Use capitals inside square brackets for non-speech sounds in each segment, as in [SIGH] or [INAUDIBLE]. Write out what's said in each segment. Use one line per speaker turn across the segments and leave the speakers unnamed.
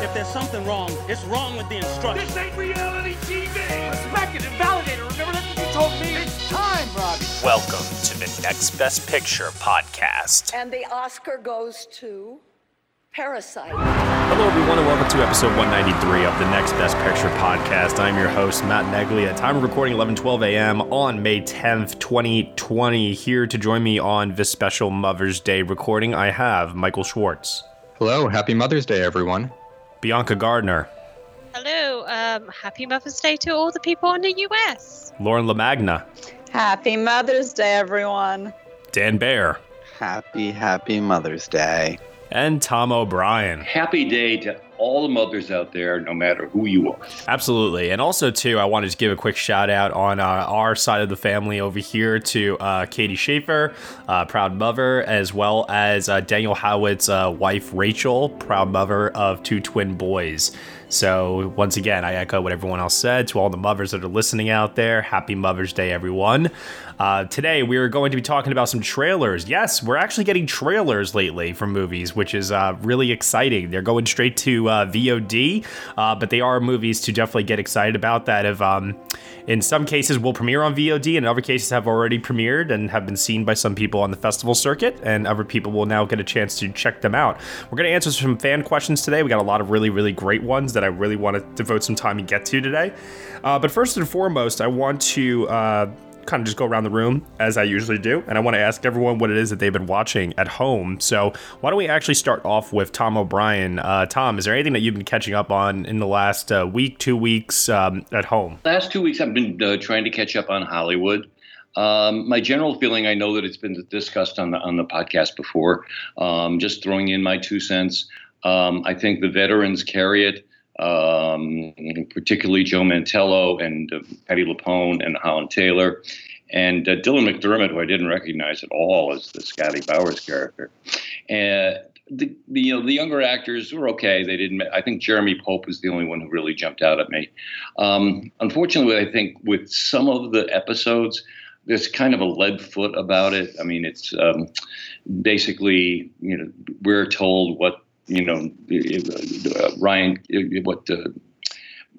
If there's something wrong, it's wrong with the instructions.
This ain't reality TV!
Respect it and validate it. Remember that's what you told me.
It's time, Robbie.
Welcome to the Next Best Picture podcast.
And the Oscar goes to Parasite.
Hello, everyone, and welcome to episode 193 of the Next Best Picture podcast. I'm your host, Matt Neglia. Time of recording 11:12 a.m. on May 10th, 2020. Here to join me on this special Mother's Day recording, I have Michael Schwartz,
Hello, happy Mother's Day, everyone.
Bianca Garner,
Hello, um, happy Mother's Day to all the people in the US.
Lauren LaMagna,
Happy Mother's Day, everyone.
Dan Bayer,
Happy, happy Mother's Day.
and Tom O'Brien.
Happy day to all the mothers out there, no matter who you are.
Absolutely. And also, too, I wanted to give a quick shout out on uh, our side of the family over here to uh, Katie Schaefer, uh, proud mother, as well as uh, Daniel Howat's uh, wife, Rachel, proud mother of two twin boys. So, once again, I echo what everyone else said to all the mothers that are listening out there. Happy Mother's Day, everyone. Uh, today, we are going to be talking about some trailers. Yes, we're actually getting trailers lately from movies, which is uh, really exciting. They're going straight to uh, VOD, uh, but they are movies to definitely get excited about that have, um, in some cases, will premiere on VOD, and other cases, have already premiered and have been seen by some people on the festival circuit, and other people will now get a chance to check them out. We're going to answer some fan questions today. We got a lot of really, really great ones that I really want to devote some time and get to today. Uh, but first and foremost, I want to. Kind of just go around the room as I usually do, and I want to ask everyone what it is that they've been watching at home. So, why don't we actually start off with Tom O'Brien? Uh, Tom, is there anything that you've been catching up on in the last uh, week, two weeks um, at home?
Last two weeks, I've been uh, trying to catch up on Hollywood. Um, my general feeling, I know that it's been discussed on the on the podcast before. Um, just throwing in my two cents. Um, I think the veterans carry it, um, particularly Joe Mantello and uh, Patti LuPone and Holland Taylor, and uh, Dylan McDermott, who I didn't recognize at all as the Scotty Bowers character. And the, the you know the younger actors were okay. They didn't. I think Jeremy Pope was the only one who really jumped out at me. Um, unfortunately, I think with some of the episodes, there's kind of a lead foot about it. I mean, it's um, basically you know we're told what you know uh, Ryan what. Uh,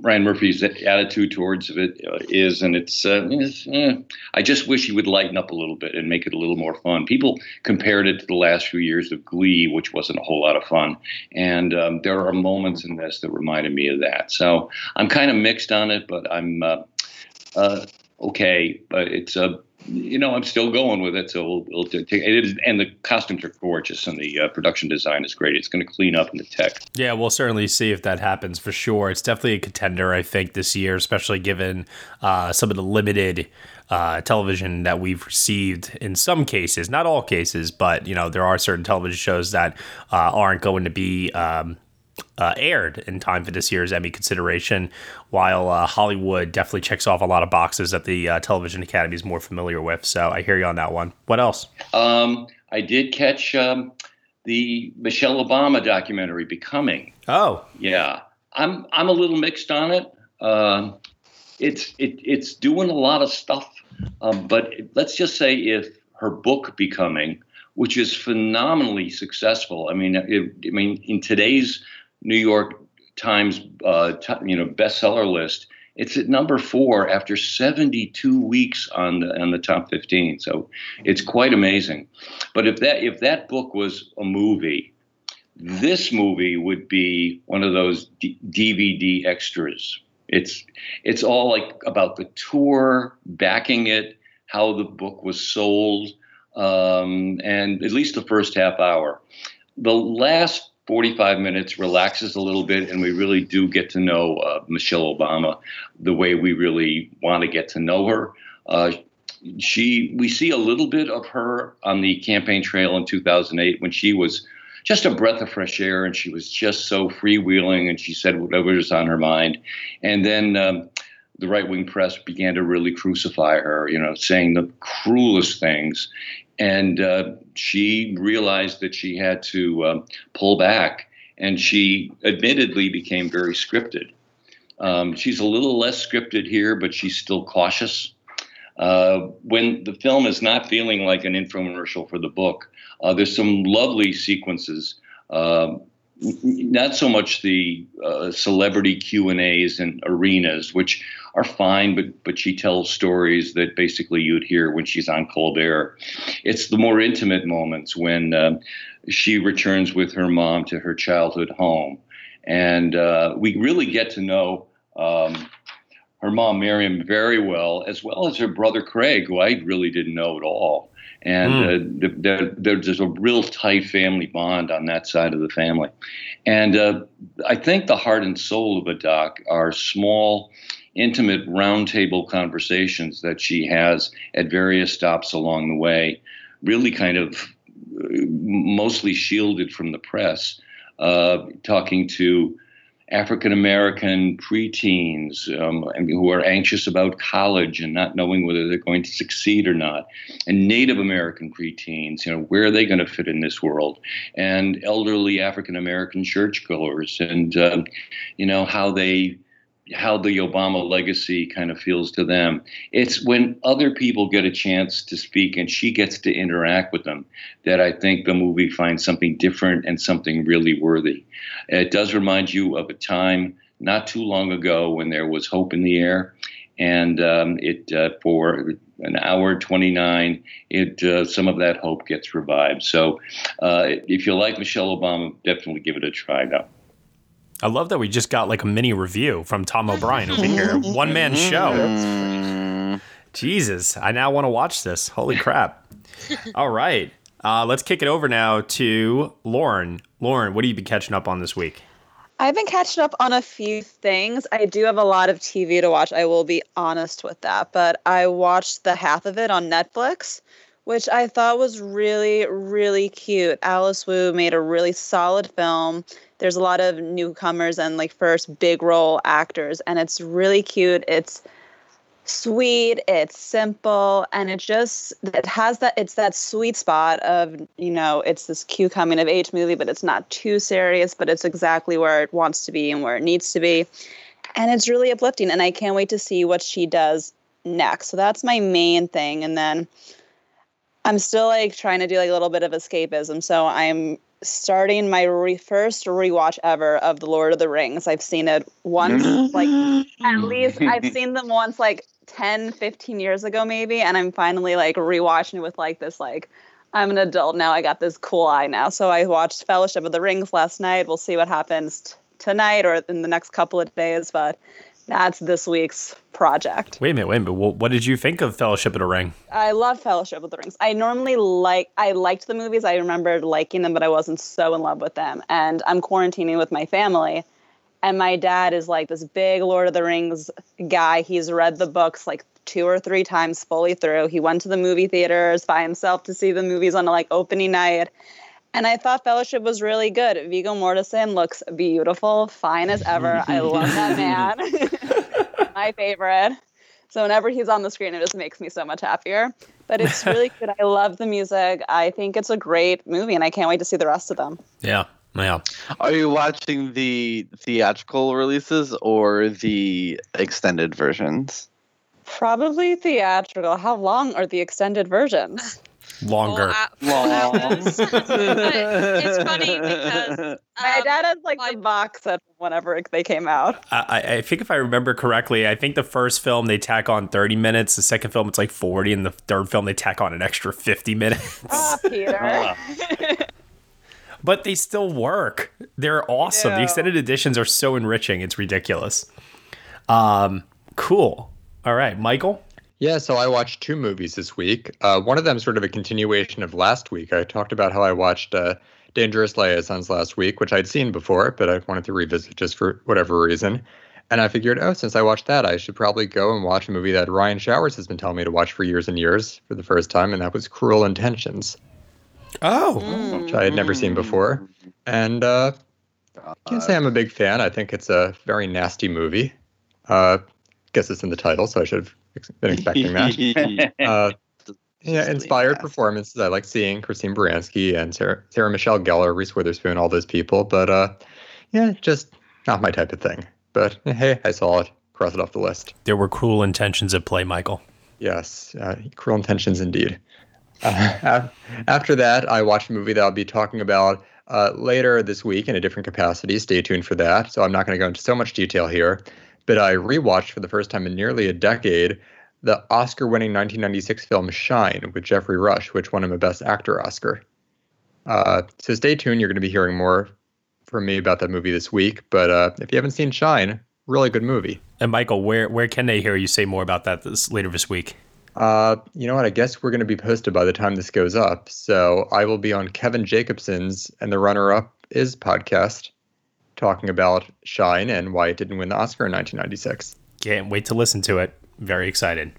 Ryan Murphy's attitude towards it uh, is, and it's, uh, it's eh, I just wish he would lighten up a little bit and make it a little more fun. People compared it to the last few years of Glee, which wasn't a whole lot of fun, and um, there are moments in this that reminded me of that. So I'm kind of mixed on it, but I'm okay. But it's a you know, I'm still going with it. So we'll, we'll take it. Is, and the costumes are gorgeous, and the uh, production design is great. It's going to clean up in the tech.
Yeah, we'll certainly see if that happens for sure. It's definitely a contender, I think, this year, especially given uh, some of the limited uh, television that we've received in some cases, not all cases, but you know, there are certain television shows that uh, aren't going to be. Um, uh, aired in time for this year's Emmy consideration, while uh, Hollywood definitely checks off a lot of boxes that the uh, Television Academy is more familiar with. So I hear you on that one. What else?
Um, I did catch um, the Michelle Obama documentary, Becoming.
Oh,
yeah. I'm I'm a little mixed on it. Uh, it's it, it's doing a lot of stuff, um, but let's just say if her book Becoming, which is phenomenally successful. I mean, it, I mean, in today's New York Times, uh, t- you know, bestseller list. It's at number four after 72 weeks on the on the top 15. So it's quite amazing. But if that if that book was a movie, this movie would be one of those D- DVD extras. It's it's all like about the tour, backing it, how the book was sold, um, and at least the first half hour. The last 45 minutes relaxes a little bit, and we really do get to know uh, Michelle Obama the way we really want to get to know her. Uh, she, we see a little bit of her on the campaign trail in 2008 when she was just a breath of fresh air, and she was just so freewheeling, and she said whatever was on her mind. And then um, the right wing press began to really crucify her, you know, saying the cruelest things. And uh, she realized that she had to um, pull back, and she admittedly became very scripted. Um, she's a little less scripted here, but she's still cautious. Uh, when the film is not feeling like an infomercial for the book, uh, there's some lovely sequences. Uh, not so much the uh, celebrity Q and A's and arenas, which are fine, but but she tells stories that basically you'd hear when she's on Colbert. It's the more intimate moments when um, she returns with her mom to her childhood home, and uh, we really get to know. Um, her mom Miriam very well, as well as her brother Craig, who I really didn't know at all. And mm. uh, there, there's a real tight family bond on that side of the family. And uh, I think the heart and soul of a doc are small, intimate roundtable conversations that she has at various stops along the way, really kind of uh, mostly shielded from the press, uh, talking to African American preteens um, who are anxious about college and not knowing whether they're going to succeed or not, and Native American preteens, you know, where are they going to fit in this world, and elderly African American churchgoers, and um, you know how they how the Obama legacy kind of feels to them. It's when other people get a chance to speak and she gets to interact with them that I think the movie finds something different and something really worthy. It does remind you of a time not too long ago when there was hope in the air. And um, it uh, for an hour 29, it uh, some of that hope gets revived. So uh, if you like Michelle Obama, definitely give it a try now.
I love that we just got like a mini review from Tom O'Brien over here. [LAUGHS] One man show. Jesus, I now want to watch this. Holy crap. [LAUGHS] All right. Uh, let's kick it over now to Lauren. Lauren, what have you been catching up on this week?
I've been catching up on a few things. I do have a lot of TV to watch. I will be honest with that. But I watched the half of it on Netflix, which I thought was really, really cute. Alice Wu made a really solid film there's a lot of newcomers and like first big role actors and it's really cute. It's sweet it's simple and it just it has that it's that sweet spot of you know it's this cute coming of age movie but it's not too serious but it's exactly where it wants to be and where it needs to be. And it's really uplifting and i can't wait to see what she does next. So that's my main thing and then i'm still like trying to do like a little bit of escapism. So i'm starting my re- first rewatch ever of The Lord of the Rings. I've seen it once, like at [LAUGHS] least I've seen them once, like 10, 15 years ago, maybe. And I'm finally like rewatching it with like this, like, I'm an adult now. I got this cool eye now. So I watched Fellowship of the Rings last night. We'll see what happens t- tonight or in the next couple of days. But that's this week's project.
Wait a minute, wait a minute. what did you think of Fellowship of the Ring?
I love Fellowship of the Rings. I normally like I liked the movies. I remember liking them, but I wasn't so in love with them. And I'm quarantining with my family, and my dad is like this big Lord of the Rings guy. He's read the books like two or three times fully through. He went to the movie theaters by himself to see the movies on like opening night. And I thought Fellowship was really good. Viggo Mortensen looks beautiful, fine as ever. I love that man. [LAUGHS] My favorite. So whenever he's on the screen, it just makes me so much happier. But it's really [LAUGHS] good. I love the music. I think it's a great movie, and I can't wait to see the rest of them.
Yeah. Yeah.
Are you watching the theatrical releases or the extended versions?
Probably theatrical. How long are the extended versions?
Longer.
long [LAUGHS] it's funny because um, [LAUGHS]
my dad has like my, the box set whenever they came out.
I, I think if I remember correctly, I think the first film they tack on 30 minutes, the second film it's like 40, and the third film they tack on an extra 50 minutes.
Oh, Peter. [LAUGHS]
but they still work. They're awesome. The extended editions are so enriching. It's ridiculous. Um, cool. All right, Michael.
Yeah, so I watched two movies this week. Uh, one of them sort of a continuation of last week. I talked about how I watched uh, Dangerous Liaisons last week, which I'd seen before, but I wanted to revisit just for whatever reason. And I figured, oh, since I watched that, I should probably go and watch a movie that Ryan Showers has been telling me to watch for years and years for the first time, and that was Cruel Intentions.
Oh,
which I had never seen before. And uh, I can't say I'm a big fan. I think it's a very nasty movie. Uh, guess it's in the title, so I should have been expecting that. [LAUGHS] uh, yeah, inspired performances. I like seeing Christine Baranski and Sarah, Sarah Michelle Gellar, Reese Witherspoon, all those people. But uh, yeah, just not my type of thing. But hey, I saw it. Cross it off the list.
There were cruel intentions at play, Michael.
Yes, uh, cruel intentions indeed. [LAUGHS] Uh, after that, I watched a movie that I'll be talking about uh, later this week in a different capacity. Stay tuned for that. So I'm not going to go into so much detail here. But I rewatched for the first time in nearly a decade the Oscar winning 1996 film Shine with Geoffrey Rush, which won him a Best Actor Oscar. Uh, so stay tuned. You're going to be hearing more from me about that movie this week. But uh, if you haven't seen Shine, really good movie.
And Michael, where where can they hear you say more about that this later this week?
Uh, you know what? I guess we're going to be posted by the time this goes up. So I will be on Kevin Jacobson's and the runner up is podcast talking about Shine and why it didn't win the Oscar in 1996.
Can't wait to listen to it. Very excited.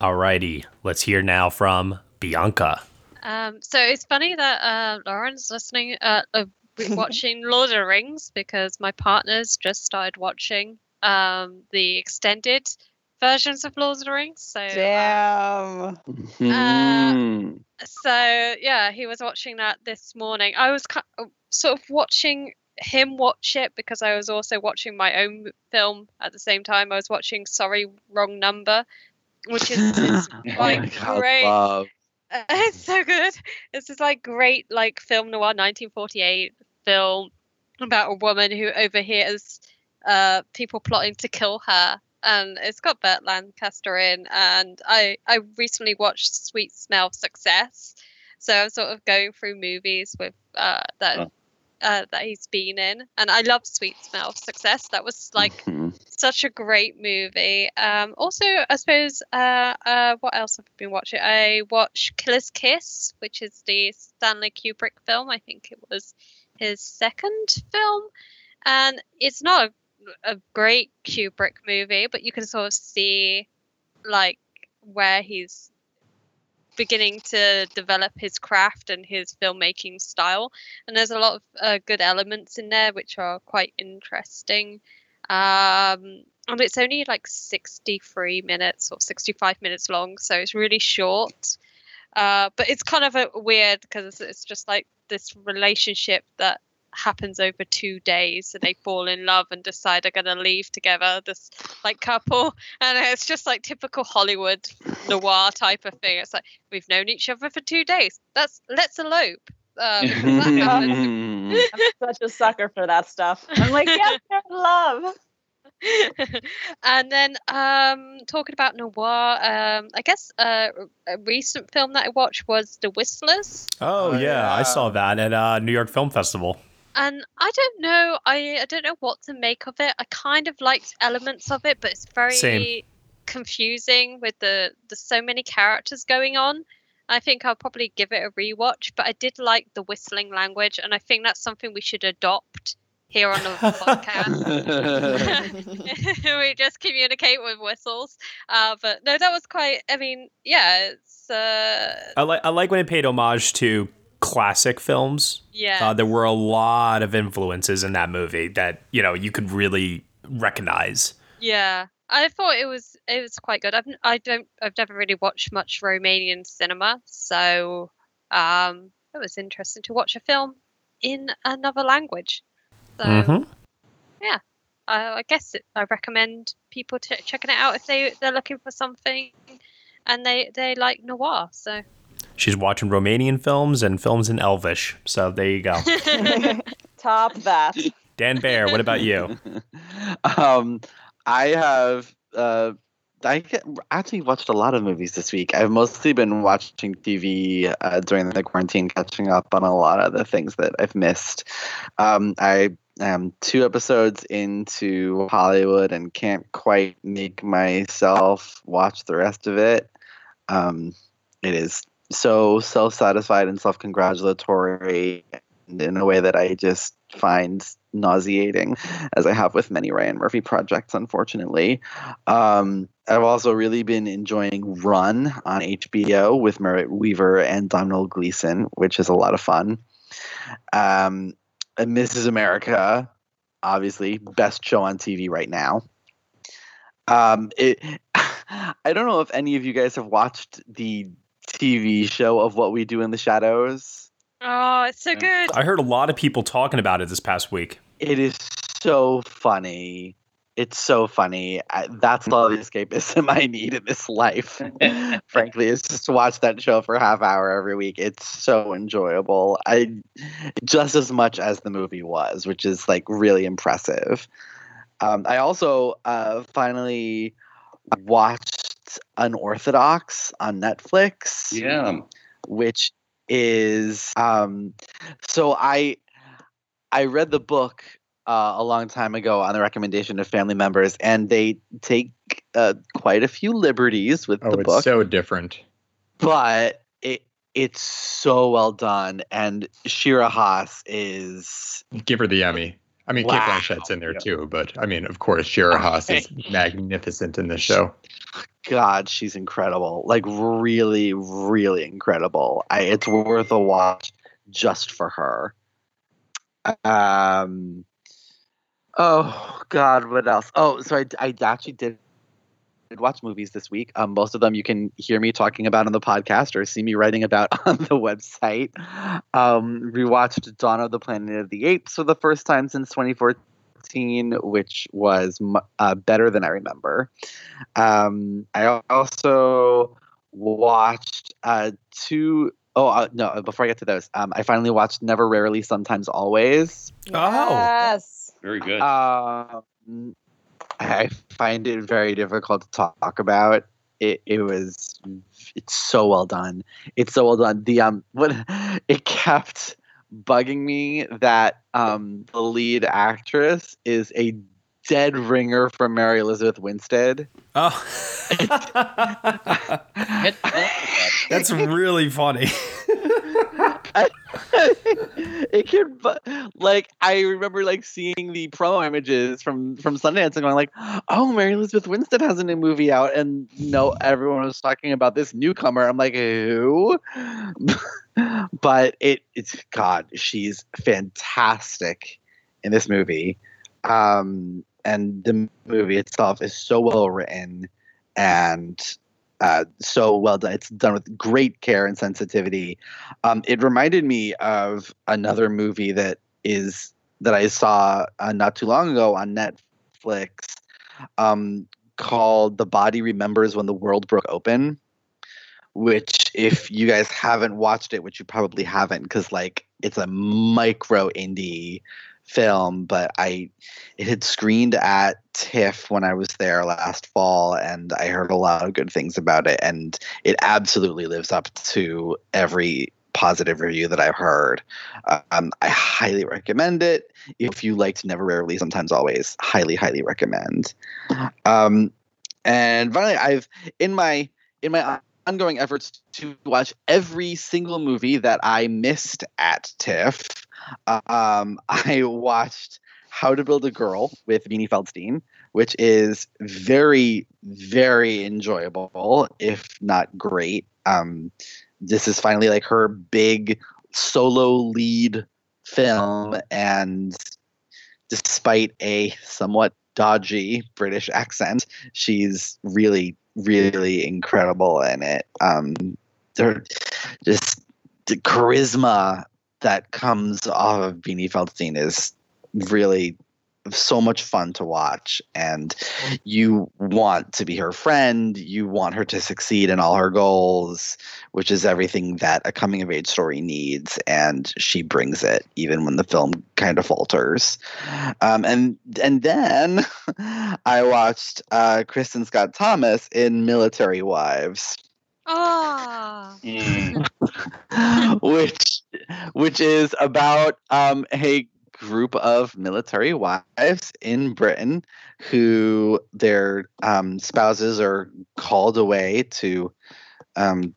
Alrighty, let's hear now from Bianca.
Um, so it's funny that uh, Lauren's listening, uh, uh, [LAUGHS] watching Lord of the Rings because my partner's just started watching um, the extended versions of Lord of the Rings. So
Damn.
Hmm.
so yeah, he was watching that this morning. I was ki- uh, sort of watching him watch it because I was also watching my own film at the same time. I was watching Sorry Wrong Number, which is [LAUGHS] this, like
God,
great.
love.
it's [LAUGHS] so good. It's this like great like film noir 1948 film about a woman who overhears uh people plotting to kill her and it's got Burt Lancaster in and I I recently watched Sweet Smell of Success so I'm sort of going through movies with uh that
Oh.
Uh, that he's been in and I love Sweet Smell of Success that was like
Mhm.
such a great movie. Um, also, I suppose, uh, uh, what else have I been watching? I watched Killer's Kiss, which is the Stanley Kubrick film. I think it was his second film, and it's not a, a great Kubrick movie, but you can sort of see like where he's beginning to develop his craft and his filmmaking style. And there's a lot of uh, good elements in there which are quite interesting. Um and it's only like 63 minutes or 65 minutes long so it's really short. Uh but it's kind of a weird because it's, it's just like this relationship that happens over two days and they fall in love and decide they're going to leave together this like couple and it's just like typical hollywood noir type of thing it's like we've known each other for two days that's let's elope [LAUGHS] because that.
I'm such a sucker for that stuff. I'm like, yeah [LAUGHS] they're in love.
and then um talking about noir um i guess uh, a recent film that i watched was the whistlers
Oh, yeah, I saw that at uh, New York Film Festival.
And i don't know I, I don't know what to make of it i kind of liked elements of it but it's very
Same.
confusing with the the so many characters going on i think i'll probably give it a rewatch but i did like the whistling language and i think that's something we should adopt here on the podcast [LAUGHS] [LAUGHS] we just communicate with whistles. Uh, but no, that was quite. I mean, yeah, it's uh,
I like I like when it paid homage to classic films.
Yeah.
Uh, there were a lot of influences in that movie that you know you could really recognize.
yeah. I thought it was it was quite good. I've I don't I've never really watched much Romanian cinema, so um, it was interesting to watch a film in another language. So
Mhm.
yeah, I, I guess it, I recommend people to checking it out if they they're looking for something and they they like noir. So
She's watching Romanian films and films in Elvish. So there you go. [LAUGHS]
Top that.
Dan Bayer, what about you? [LAUGHS]
um, I have uh, I actually watched a lot of movies this week. I've mostly been watching TV uh, during the quarantine, catching up on a lot of the things that I've missed. Um, I am two episodes into Hollywood and can't quite make myself watch the rest of it. Um, it is so self-satisfied and self-congratulatory in a way that I just find nauseating, as I have with many Ryan Murphy projects, unfortunately. Um, I've also really been enjoying Run on HBO with Merritt Wever and Domhnall Gleeson, which is a lot of fun. Um, and Mrs. America, obviously, best show on TV right now. Um, it, [LAUGHS] I don't know if any of you guys have watched the TV show of What We Do in the Shadows.
Oh, it's so good.
I heard a lot of people talking about it this past week.
It is so funny. It's so funny. I, that's all the escapism [LAUGHS] I need in this life. [LAUGHS] Frankly, is just to watch that show for a half hour every week. It's so enjoyable. I just as much as the movie was, which is like really impressive. Um, I also uh, finally watched Unorthodox on Netflix.
Yeah.
Which is um so I I read the book uh, a long time ago on the recommendation of family members, and they take uh, quite a few liberties with
oh,
the
it's
book.
so different.
But it it's so well done, and Shira Haas is
give her the Emmy. I mean, wow. Cate Blanchett's in there too, but I mean, of course, Shira Haas is magnificent in this show.
God, she's incredible. Like really, really incredible. I, it's worth a watch just for her. Um. Oh God, what else? Oh, so I, I actually did watch movies this week. Um, most of them you can hear me talking about on the podcast or see me writing about [LAUGHS] on the website. Um, rewatched Dawn of the Planet of the Apes for the first time since 2014, which was uh, better than I remember. Um, I also watched uh, two Oh uh, no! Before I get to those, um, I finally watched Never, Rarely, Sometimes, Always.
Oh,
yes,
very good.
Um, I find it very difficult to talk about. It it was it's so well done. It's so well done. The um [LAUGHS] what it kept bugging me that um the lead actress is a dead ringer from Mary Elizabeth Winstead.
Oh. [LAUGHS] That's really funny. [LAUGHS] [LAUGHS]
it could but like I remember like seeing the promo images from from Sundance and going like, oh, Mary Elizabeth Winstead has a new movie out, and no, everyone was talking about this newcomer. I'm like, who? [LAUGHS] but it it's God, she's fantastic in this movie. Um, and the movie itself is so well written and uh, so well done. It's done with great care and sensitivity. Um, it reminded me of another movie that is that I saw uh, not too long ago on Netflix um, called "The Body Remembers When the World Broke Open." Which, if you guys haven't watched it, which you probably haven't, because like it's a micro indie film, but I it had screened at TIFF when I was there last fall, and I heard a lot of good things about it, and it absolutely lives up to every positive review that I've heard. Um, I highly recommend it. If you liked Never Rarely, Sometimes Always, highly, highly recommend. Um, and finally, I've in my in my ongoing efforts to watch every single movie that I missed at TIFF um, [LAUGHS] I watched How to Build a Girl with Beanie Feldstein, which is very, very enjoyable, if not great. Um, this is finally like her big solo lead film, and despite a somewhat dodgy British accent, she's really, really incredible in it. Um, they're just the charisma that comes off of Beanie Feldstein is really so much fun to watch. And you want to be her friend. You want her to succeed in all her goals which is everything that a coming of age story needs. And she brings it even when the film kind of falters. Um, and and then [LAUGHS] i watched uh, kristin scott thomas in military wives
Oh. [LAUGHS]
which which is about um, a group of military wives in Britain who their um, spouses are called away to um,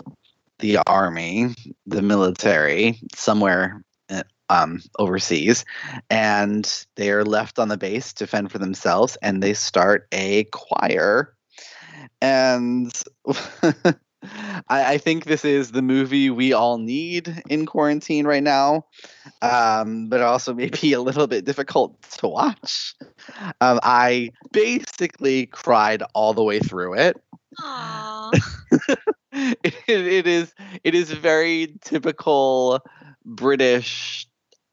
the army, the military, somewhere uh, um, overseas, and they are left on the base to fend for themselves, and they start a choir. And [LAUGHS] I, I think this is the movie we all need in quarantine right now, um, but also maybe a little bit difficult to watch. Um, I basically cried all the way through it. [LAUGHS] it, it is it is very typical British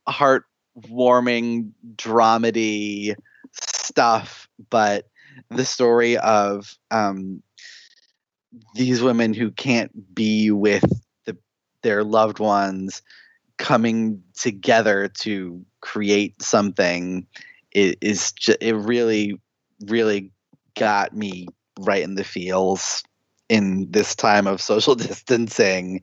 heartwarming dramedy stuff, but the story of um, these women who can't be with the, their loved ones coming together to create something it is ju- it really really got me right in the feels in this time of social [LAUGHS] distancing.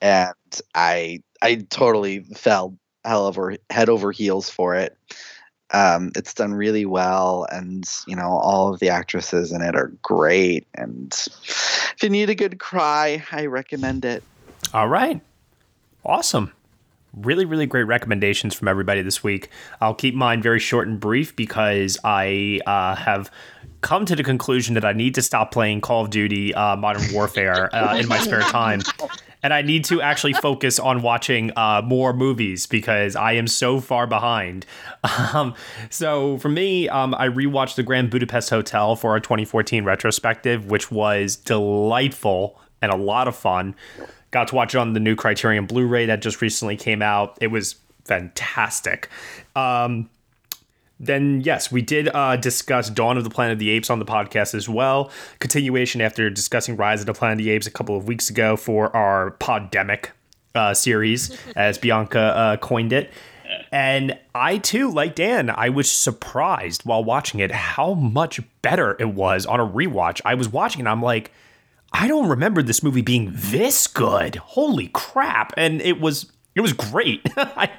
And i i totally fell hell over head over heels for it um, it's done really well and you know all of the actresses in it are great and if you need a good cry i recommend it
All right. Awesome. Really, really great recommendations from everybody this week. I'll keep mine very short and brief because I uh, have come to the conclusion that I need to stop playing Call of Duty uh, Modern Warfare uh, in my spare time. [LAUGHS] And I need to actually focus on watching uh, more movies because I am so far behind. [LAUGHS] Um, so for me, um, I rewatched The Grand Budapest Hotel for our 2014 retrospective, which was delightful and a lot of fun. Got to watch it on the new Criterion Blu-ray that just recently came out. It was fantastic. Um, then yes, we did uh, discuss Dawn of the Planet of the Apes on the podcast as well. Continuation after discussing Rise of the Planet of the Apes a couple of weeks ago for our Poddemic uh, series, [LAUGHS] as Bianca uh, coined it. And I too, like Dan, I was surprised while watching it how much better it was on a rewatch. I was watching and I'm like, I don't remember this movie being this good. Holy crap! And it was it was great. [LAUGHS] I,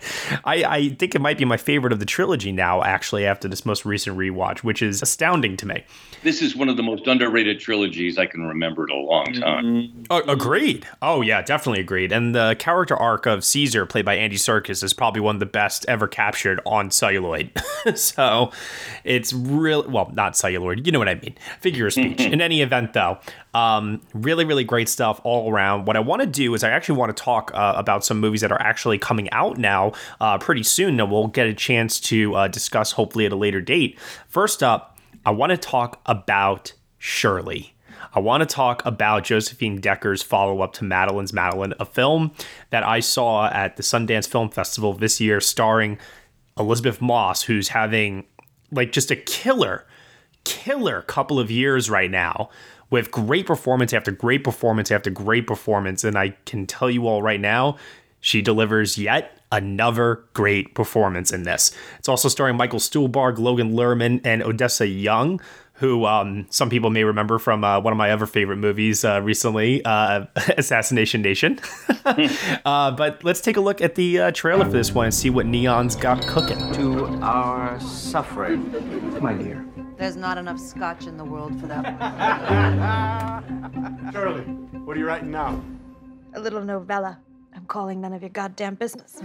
I I think it might be my favorite of the trilogy now. Actually, after this most recent rewatch, which is astounding to me.
This is one of the most underrated trilogies I can remember in a long time.
Uh, agreed. Oh yeah, definitely agreed. And the character arc of Caesar, played by Andy Serkis, is probably one of the best ever captured on celluloid. [LAUGHS] so it's really well, not celluloid. You know what I mean? Figure of speech. [LAUGHS] in any event, though, um, really, really great stuff all around. What I want to do is I actually want to talk uh, about some movies that are actually coming out now uh, pretty soon. And we'll get a chance to uh, discuss hopefully at a later date. First up, I want to talk about Shirley. I want to talk about Josephine Decker's follow up to Madeline's Madeline, a film that I saw at the Sundance Film Festival this year, starring Elisabeth Moss, who's having like just a killer, killer couple of years right now with great performance after great performance after great performance. And I can tell you all right now, she delivers yet another great performance in this. It's also starring Michael Stuhlbarg, Logan Lerman, and Odessa Young, who um, some people may remember from uh, one of my other favorite movies uh, recently, uh, [LAUGHS] Assassination Nation. [LAUGHS] uh, but let's take a look at the uh, trailer for this one and see what Neon's got cooking.
To our suffering, my dear.
There's not enough scotch in the world for that.
Shirley, [LAUGHS] what are you writing now?
A little novella. I'm calling none of your goddamn business.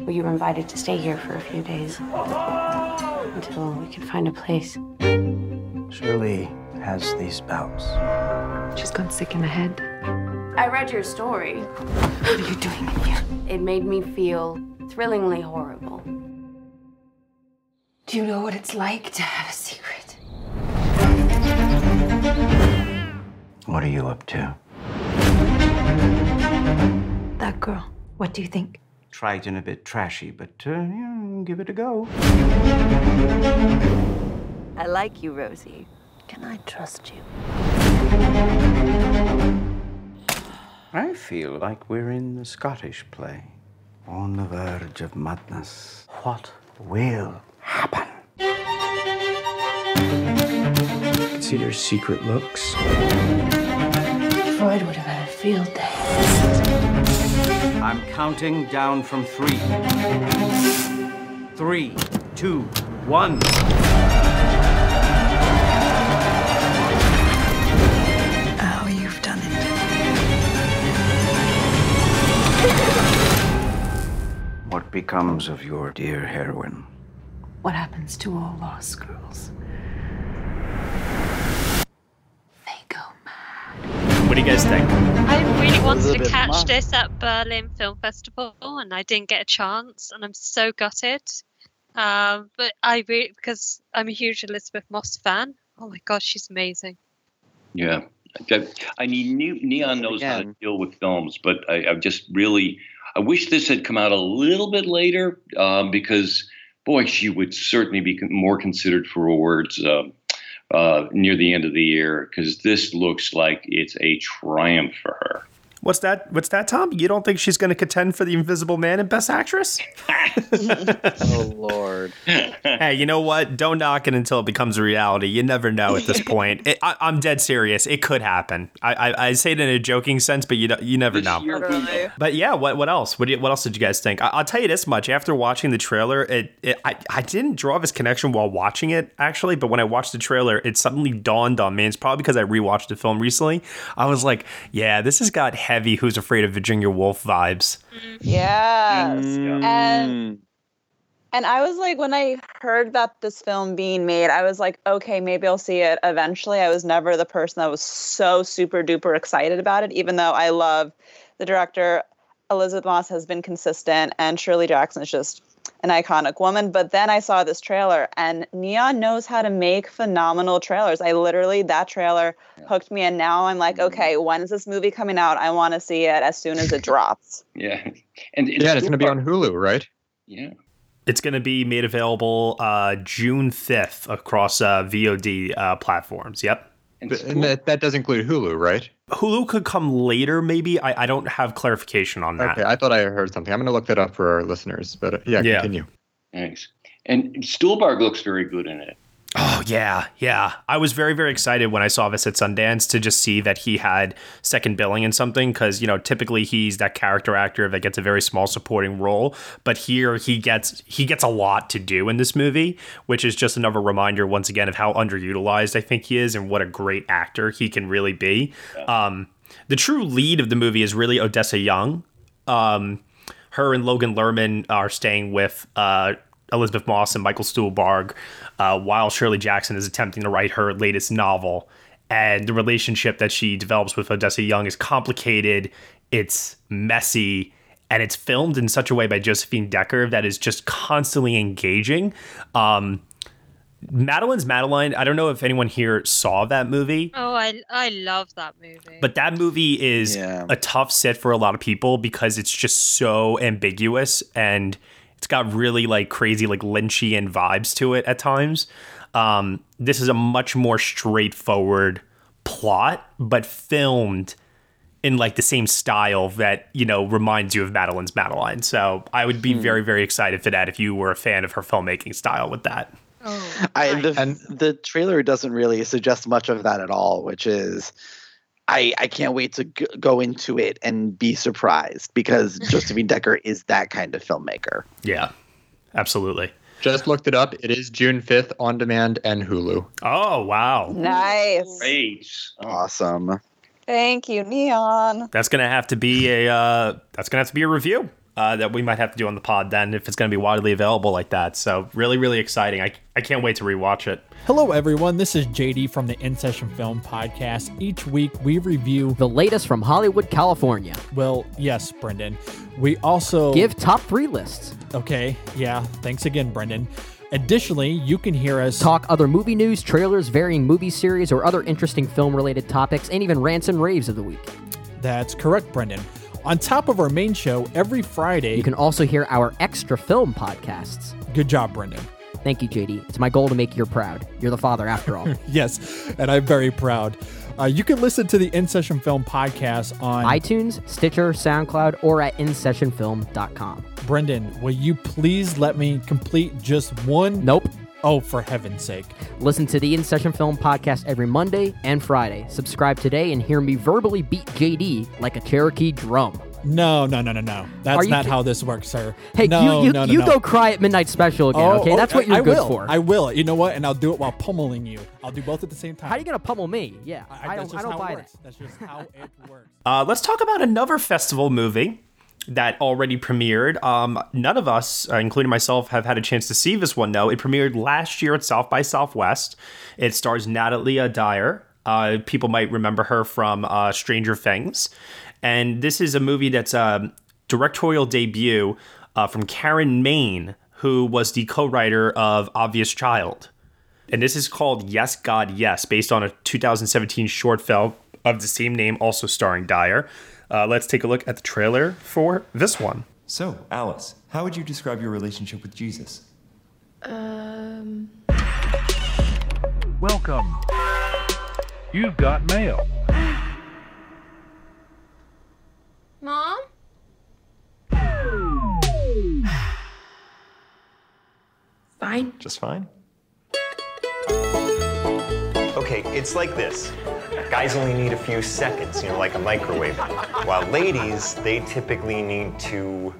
Well, you were invited to stay here for a few days until we could find a place.
Shirley has these bouts.
She's gone sick in the head.
I read your story.
What are you doing in here?
It made me feel thrillingly horrible.
Do you know what it's like to have a secret?
What are you up to?
That girl. What do you think?
Trite and a bit trashy, but uh, yeah, give it a go.
I like you, Rosie. Can I trust you?
I feel like we're in the Scottish play. On the verge of madness. What will happen? See their secret looks.
Freud would have had a field day.
I'm counting down from three. Three, two, one.
Oh, you've done it.
What becomes of your dear heroine?
What happens to all lost girls?
What do you guys think?
I really wanted to catch
Moss.
this at Berlin Film Festival, and I didn't get a chance, and I'm so gutted. Um, but I really because I'm a huge Elisabeth Moss fan. Oh my god, she's amazing.
Yeah. I- I mean, Ne- Neon knows how to deal with films, but I, I just really, I wish this had come out a little bit later um, because, boy, she would certainly be more considered for awards uh, uh, near the end of the year because this looks like it's a triumph for her.
What's that? What's that, Tom? You don't think she's going to contend for the Invisible Man and Best Actress? [LAUGHS]
oh Lord.
hey, you know what? Don't knock it until it becomes a reality. You never know at this point. It, I, I'm dead serious. It could happen. I, I, I say it in a joking sense, but you don't- you never know. But yeah, what what else? What do you, what else did you guys think? I, I'll tell you this much: after watching the trailer, it, it I, I didn't draw this connection while watching it actually, but when I watched the trailer, it suddenly dawned on me. It's probably because I rewatched the film recently. I was like, yeah, this has got heavy "Who's Afraid of Virginia Woolf" vibes.
Yes.
Mm.
And and I was like when I heard about this film being made, I was like, okay, maybe I'll see it eventually. I was never the person that was so super duper excited about it, even though I love the director Elisabeth Moss has been consistent and Shirley Jackson is just an iconic woman. But then I saw this trailer and Neon knows how to make phenomenal trailers. I literally that trailer hooked me and now I'm like, okay, when is this movie coming out? I want to see it as soon as it drops. [LAUGHS]
Yeah. And
yeah, it's going to be on Hulu, right?
Yeah.
It's going to be made available uh, June 5th across uh, VOD uh, platforms. Yep.
But, and that, that does include Hulu, right?
Hulu could come later, maybe. I, I don't have clarification on that.
Okay, I thought I heard something. I'm going to look that up for our listeners. But uh, yeah,
Yeah.
continue.
Thanks. And Stuhlbarg looks very good in it.
Oh yeah, yeah. I was very very excited when I saw this at Sundance to just see that he had second billing in something because you know typically he's that character actor that gets a very small supporting role, but here he gets he gets a lot to do in this movie, which is just another reminder once again of how underutilized I think he is and what a great actor he can really be. Um, the true lead of the movie is really Odessa Young. Um, her and Logan Lerman are staying with uh, Elisabeth Moss and Michael Stuhlbarg uh, while Shirley Jackson is attempting to write her latest novel. And the relationship that she develops with Odessa Young is complicated, it's messy, and it's filmed in such a way by Josephine Decker that is just constantly engaging. Um, Madeline's Madeline, I don't know if anyone here saw that movie.
Oh, I I love that movie.
But that movie is a tough sit for a lot of people because it's just so ambiguous and it's got really like crazy like Lynchian vibes to it at times. Um, this is a much more straightforward plot, but filmed in like the same style that you know reminds you of Madeline's Madeline. So I would be very very excited for that if you were a fan of her filmmaking style with that.
I the, the trailer doesn't really suggest much of that at all, which is I I can't wait to g- go into it and be surprised because [LAUGHS] Josephine Decker is that kind of filmmaker.
Yeah, absolutely.
Just looked it up. It is June 5th on demand and Hulu.
Oh wow,
Nice.
Great.
Awesome.
Thank you, Neon.
That's gonna have to be a uh, that's gonna have to be a review uh, that we might have to do on the pod then if it's gonna be widely available like that. So really, really exciting. I I can't wait to rewatch it.
Hello, everyone. This is JD from the In Session Film Podcast. Each week, we review
the latest from Hollywood, California.
Well, yes, Brendan. We also
Give top three lists.
Okay, yeah. Thanks again, Brendan. Additionally, you can hear us
Talk other movie news, trailers, varying movie series, or other interesting film related topics, and even rants and raves of the week.
That's correct, Brendan. On top of our main show, every Friday.
You can also hear our extra film podcasts.
Good job, Brendan.
Thank you, JD. It's my goal to make you proud. You're the father, after all. [LAUGHS]
yes, and I'm very proud. Uh, you can listen to the In Session Film podcast on
iTunes, Stitcher, SoundCloud, or at InSessionFilm.com.
Brendan, will you please let me complete just one?
Nope.
Oh, for heaven's sake.
Listen to the In Session Film podcast every Monday and Friday. Subscribe today and hear me verbally beat JD like a Cherokee drum.
No, no, no, no, no. That's
you
not
ki-
how this works, sir.
Hey,
no,
you you,
no, no,
you
no.
go cry at Midnight Special again,
Oh,
okay? That's what you're
I
good
will.
for.
I will. You know what? And I'll do it while pummeling you. I'll do both at the same time.
How are you gonna pummel me? Yeah,
I,
I,
that's
don't, I don't
how
buy
it
that.
That's just how it works.
Uh, let's talk about another festival movie. That already premiered. Um, none of us, uh, including myself, have had a chance to see this one though. It premiered last year at South by Southwest. It stars Natalie Dyer. Uh, people might remember her from uh, Stranger Things, and this is a movie that's a directorial debut uh, from Karen Maine, who was the co-writer of Obvious Child. And this is called Yes, God, Yes, based on a 2017 short film of the same name, also starring Dyer. Uh, let's take a look at the trailer for this one.
So, Alice, how would you describe your relationship with Jesus?
Um.
Welcome. You've got mail.
Mom?
Fine. Just fine.
Okay, it's like this. Guys only need a few seconds, you know, like a microwave. While ladies, they typically need to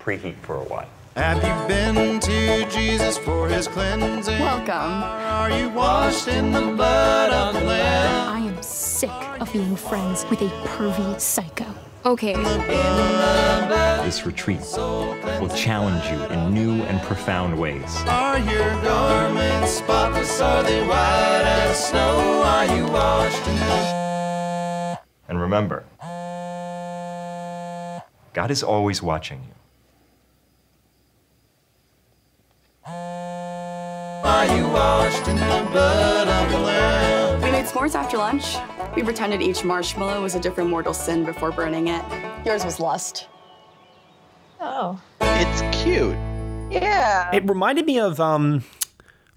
preheat for a while.
Have you been to Jesus for his cleansing?
Welcome.
Are you washed in the blood of the Lamb?
I am sick of being friends with a pervy psycho. Okay.
This retreat will challenge you in new and profound ways.
Are your garments spotless? Are they white as snow? Are you washed in.
And remember, God is always watching you.
Are you washed in the blood of the Lamb?
We made s'mores after lunch. We pretended each marshmallow was a different mortal sin before burning it. Yours was lust.
Oh.
It's cute.
Yeah.
It reminded me of um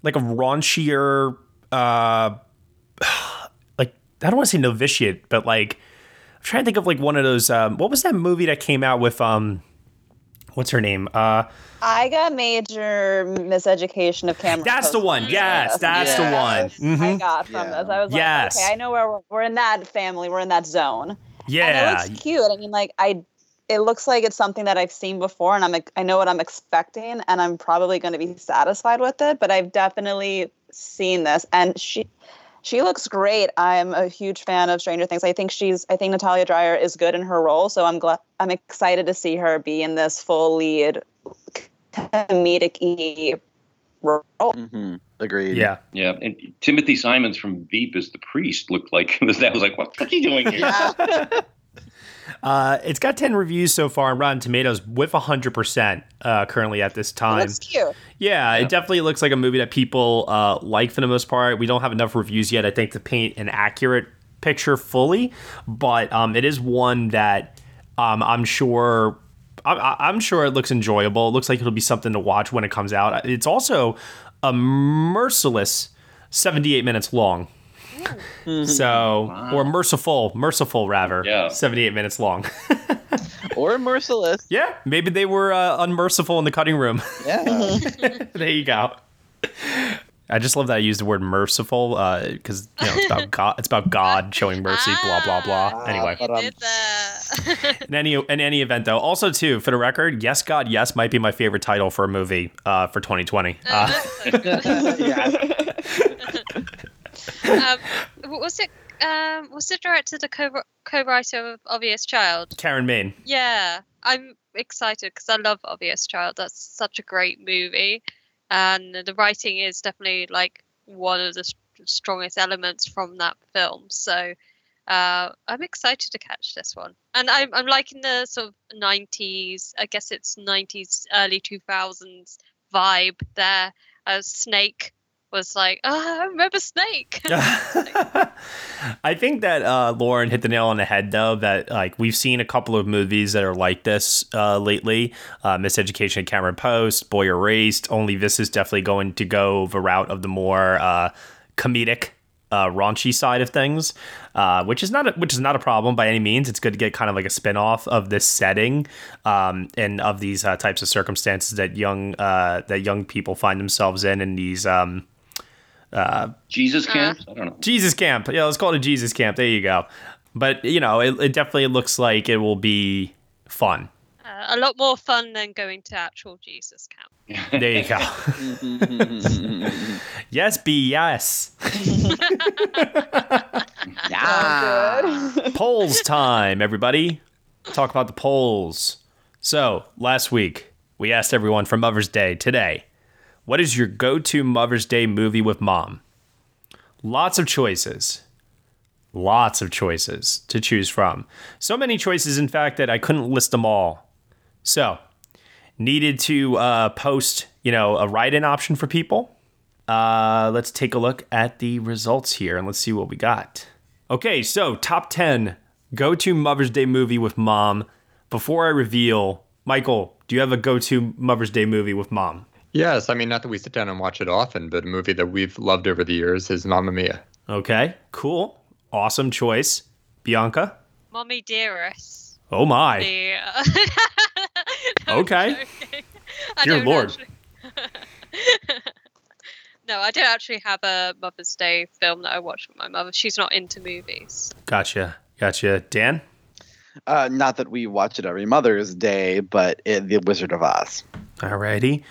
like a raunchier uh [SIGHS] like I don't want to say novitiate, but like I'm trying to think of like one of those um what was that movie that came out with um what's her name? Uh
I got major miseducation of Cameron.
That's the one. Yes,
this.
that's the one.
I
Mhm.
got from this. I was
Yes.
like, okay, I know where we're, we're in that family. We're in that zone.
Yeah.
And it looks cute. I mean, like I, it looks like it's something that I've seen before, and I'm ex- I know what I'm expecting, and I'm probably going to be satisfied with it. But I've definitely seen this, and she. She looks great. I'm a huge fan of Stranger Things. I think she's. I think Natalia Dyer is good in her role. So I'm glad. I'm excited to see her be in this full lead comedic role.
Mm-hmm. Agreed.
Yeah.
Yeah. And Timothy Simons from Veep as the priest looked like [LAUGHS] that was like, what the fuck are you doing here? [LAUGHS]
Uh, it's got 10 reviews so far on Rotten Tomatoes with 100% uh, currently at this time.
looks cute.
Yeah, it definitely looks like a movie that people uh, like for the most part. We don't have enough reviews yet, I think, to paint an accurate picture fully, but um, it is one that um, I'm sure. I'm, I'm sure it looks enjoyable. It looks like it'll be something to watch when it comes out. It's also a merciless 78 minutes long. So, or merciful, merciful rather.
Yeah.
78 minutes long. [LAUGHS]
or merciless.
Yeah, maybe they were uh, unmerciful in the cutting room.
Yeah. [LAUGHS]
there you go. I just love that I used the word merciful because you know it's about [LAUGHS] God. It's about God showing mercy. blah blah blah. Anyway, in any in any event though, also too for the record, yes God yes might be my favorite title for a movie uh, for 2020. Uh,
um, was it? Um, was the director the co- co-writer of Obvious Child?
Karen Maine.
Yeah, I'm excited because I love Obvious Child. That's such a great movie, and the writing is definitely like one of the st- strongest elements from that film. So uh, I'm excited to catch this one, and I'm I'm liking the sort of '90s. I guess it's '90s, early 2000s vibe there. Uh, Snake was like, oh, I remember Snake. [LAUGHS] [LAUGHS]
I think that uh, Lauren hit the nail on the head, though. That like we've seen a couple of movies that are like this uh, lately. Uh, Miseducation, Cameron Post, Boy Erased. Only this is definitely going to go the route of the more uh, comedic, uh, raunchy side of things, uh, which is not a, which is not a problem by any means. It's good to get kind of like a spin off of this setting um, and of these uh, types of circumstances that young uh, that young people find themselves in in these. Um, uh,
Jesus camps? I don't know.
Jesus camp. Yeah, let's call it a Jesus camp. There you go. But you know, it, it definitely looks like it will be fun.
Uh, a lot more fun than going to actual Jesus camp. [LAUGHS]
There you go. [LAUGHS] yes, be yes. [LAUGHS]
Yeah.
polls time, everybody. Talk about the polls. So, last week, we asked everyone for Mother's Day today, what is your go to Mother's Day movie with mom? Lots of choices. Lots of choices to choose from. So many choices, in fact, that I couldn't list them all. So, needed to uh, post, you know, a write in option for people. Uh, let's take a look at the results here and let's see what we got. Okay, so top 10 go to Mother's Day movie with mom. Before I reveal, Michael, do you have a go to Mother's Day movie with mom?
Yes, I mean, not that we sit down and watch it often, but a movie that we've loved over the years is Mamma Mia.
Okay, cool. Awesome choice. Bianca?
Mommy Dearest.
Oh my.
The, uh, [LAUGHS]
okay.
I
Dear Lord.
actually- [LAUGHS] no, I don't actually have a Mother's Day film that I watch with my mother. She's not into movies.
Gotcha. Gotcha. Dan?
Uh, not that we watch it every Mother's Day, but it, The Wizard of Oz.
Alrighty.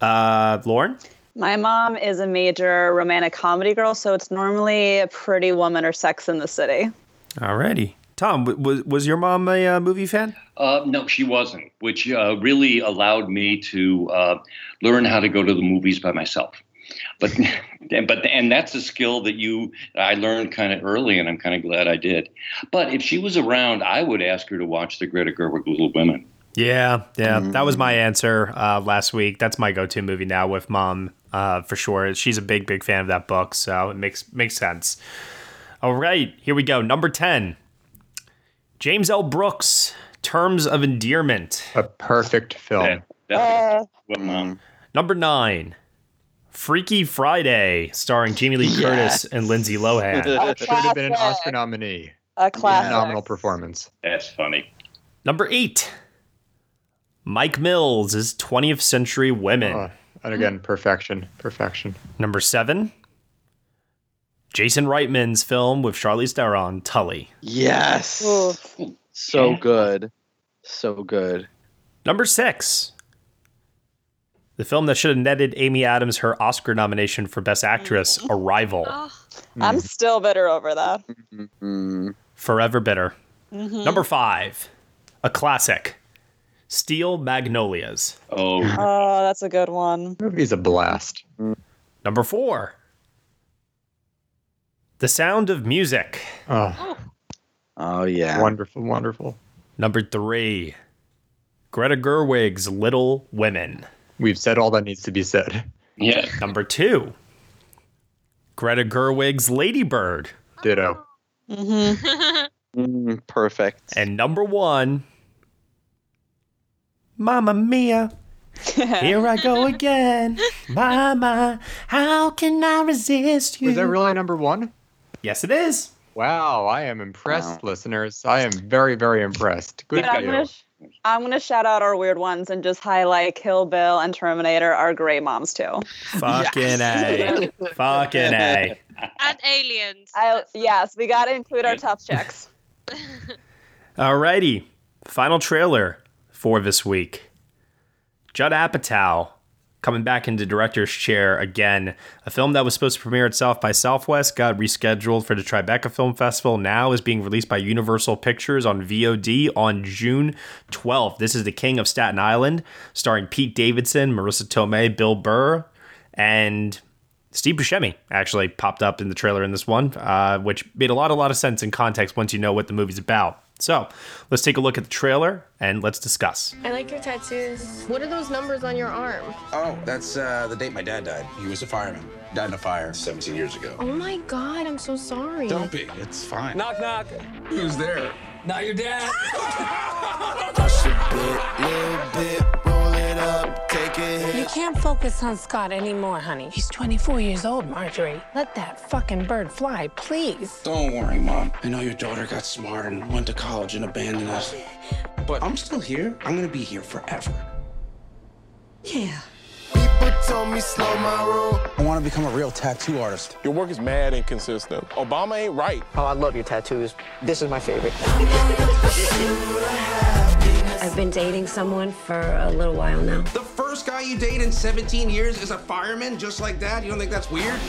Uh, Lauren?
My mom is a major romantic comedy girl, so it's normally a Pretty Woman or Sex in the City.
Alrighty. Tom, was, was your mom a uh, movie fan?
Uh, no, she wasn't, which uh, really allowed me to uh, learn how to go to the movies by myself. But, [LAUGHS] but, and that's a skill that you I learned kind of early, and I'm kind of glad I did. But if she was around, I would ask her to watch the Greta Gerwig Little Women.
Yeah, yeah. That was my answer uh, last week. That's my go-to movie now with mom, uh, for sure. She's a big, big fan of that book, so it makes makes sense. All right, here we go. Number ten, James L. Brooks, Terms of Endearment.
A perfect film.
Uh,
Number nine, Freaky Friday, starring Jamie Lee Curtis and Lindsay Lohan. [LAUGHS]
Should have been an Oscar nominee.
A classic.
Phenomenal performance.
That's funny.
Number eight, Mike Mills is 20th Century Women.
Oh, and again, perfection. Perfection.
Number seven, Jason Reitman's film with Charlize Theron, Tully.
Yes. So good. So good.
Number six, the film that should have netted Amy Adams her Oscar nomination for Best Actress, Arrival.
I'm still bitter over that.
Mm.
Forever Bitter.
Mhm.
Number five, a classic, Steel Magnolias.
Oh, [LAUGHS]
Oh, that's a good one.
Movie's a blast.
Number four, The Sound of Music.
Oh,
Oh yeah.
wonderful, wonderful.
Number three, Greta Gerwig's Little Women.
We've said all that needs to be said.
yeah.
Number two, Greta Gerwig's Ladybird.
Ditto.
Mm-hmm. [LAUGHS]
Mm, perfect.
And number one, Mamma Mia. [LAUGHS] Here I go again. Mama, how can I resist you?
Was that really number one?
Yes, it is.
Wow, I am impressed, listeners. I am very, very impressed. Good
But
for
I'm gonna, sh- I'm gonna shout out our weird ones and just highlight Kill Bill and Terminator are great moms too.
Fucking A. Fucking A. [LAUGHS]
and aliens.
I, yes, we gotta include our tough checks.
Alrighty. Final trailer for this week. Judd Apatow coming back into director's chair again. A film that was supposed to premiere South by Southwest got rescheduled for the Tribeca Film Festival. Now is being released by Universal Pictures on VOD on June 12th. This is The King of Staten Island, starring Pete Davidson, Marisa Tomei, Bill Burr, and Steve Buscemi actually popped up in the trailer in this one, uh, which made a lot, a lot of sense in context once you know what the movie's about. So let's take a look at the trailer and let's discuss.
I like your tattoos. What are those numbers on your arm?
Oh, that's uh, the date my dad died. He was a fireman. Died in a fire 17 years ago.
Oh my god, I'm so sorry.
Don't be. It's fine.
Knock, knock.
Who's there?
Not your dad. [LAUGHS] [LAUGHS]
You can't focus on Scott anymore, honey. He's 24 years old, Marjorie. Let that fucking bird fly, please.
Don't worry, Mom. I know your daughter got smart and went to college and abandoned us. But I'm still here. I'm gonna be here forever.
Yeah.
People told me slow my roll.
I want to become a real tattoo artist.
Your work is mad inconsistent. Obama ain't right.
Oh, I love your tattoos. This is my favorite. [LAUGHS]
I've been dating someone for a little while now.
The first guy you date in 17 years is a fireman, just like that? You don't think that's weird?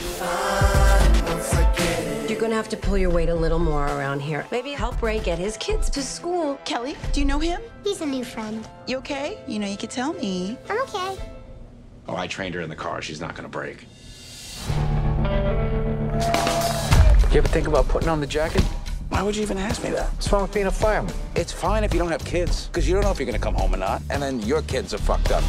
You're gonna have to pull your weight a little more around here. Maybe help Ray get his kids to school.
Kelly, do you know him?
He's a new friend.
You okay? You know, you could tell me.
I'm okay.
Oh, I trained her in the car. She's not gonna break.
You ever think about putting on the jacket?
Why would you even ask me that?
What's wrong with being a fireman?
It's fine if you don't have kids, because you don't know if you're gonna come home or not, and then your kids are fucked up.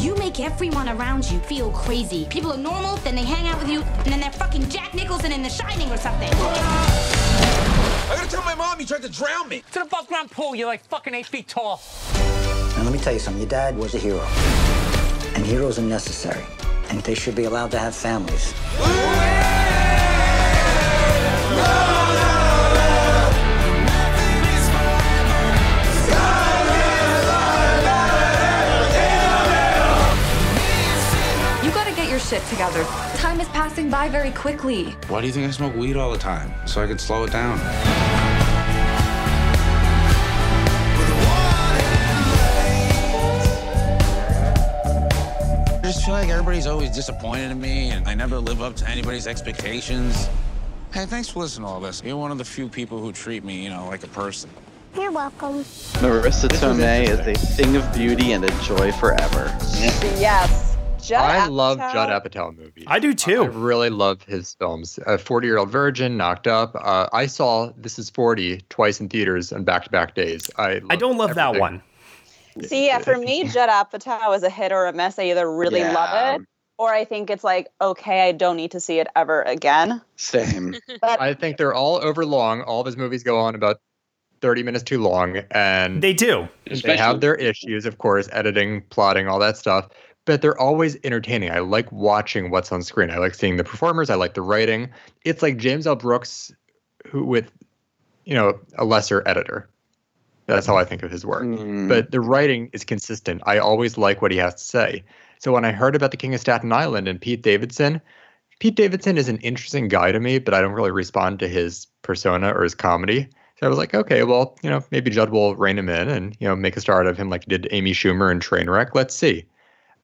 You make everyone around you feel crazy. People are normal, then they hang out with you, and then they're fucking Jack Nicholson in The Shining or something.
I gotta tell my mom you tried to drown me. It's an above ground pool. You're like fucking eight feet tall.
Now, let me tell you something. Your dad was a hero. And heroes are necessary. And they should be allowed to have families.
Shit together. Time is passing by very quickly.
Why do you think I smoke weed all the time? So I can slow it down. I just feel like everybody's always disappointed in me, and I never live up to anybody's expectations. Hey, thanks for listening to all this. You're one of the few people who treat me, you know, like a person.
You're welcome.
Marisa Tomei is a thing of beauty and a joy forever.
Yes. Judd
I love
Apatow-
Judd Apatow movies.
I do too.
I really love his films. A 40 Year Old Virgin, Knocked Up. Uh, I saw This Is 40 twice in theaters on back to back days. I,
I don't love that one.
See, yeah, for me, [LAUGHS] Judd Apatow is a hit or a miss. I either really
Yeah.
love it or I think it's like, okay, I don't need to see it ever again.
Same. [LAUGHS]
But
I think they're all over long. All of his movies go on about 30 minutes too long. And
They do.
they have their issues, of course, editing, plotting, all that stuff. But they're always entertaining. I like watching what's on screen. I like seeing the performers. I like the writing. It's like James L. Brooks, who with, you know, a lesser editor. That's how I think of his work. Mm. But the writing is consistent. I always like what he has to say. So when I heard about the King of Staten Island and Pete Davidson, Pete Davidson is an interesting guy to me, but I don't really respond to his persona or his comedy. So I was like, okay, well, you know, maybe Judd will rein him in and you know make a star out of him like he did Amy Schumer in Trainwreck. Let's see.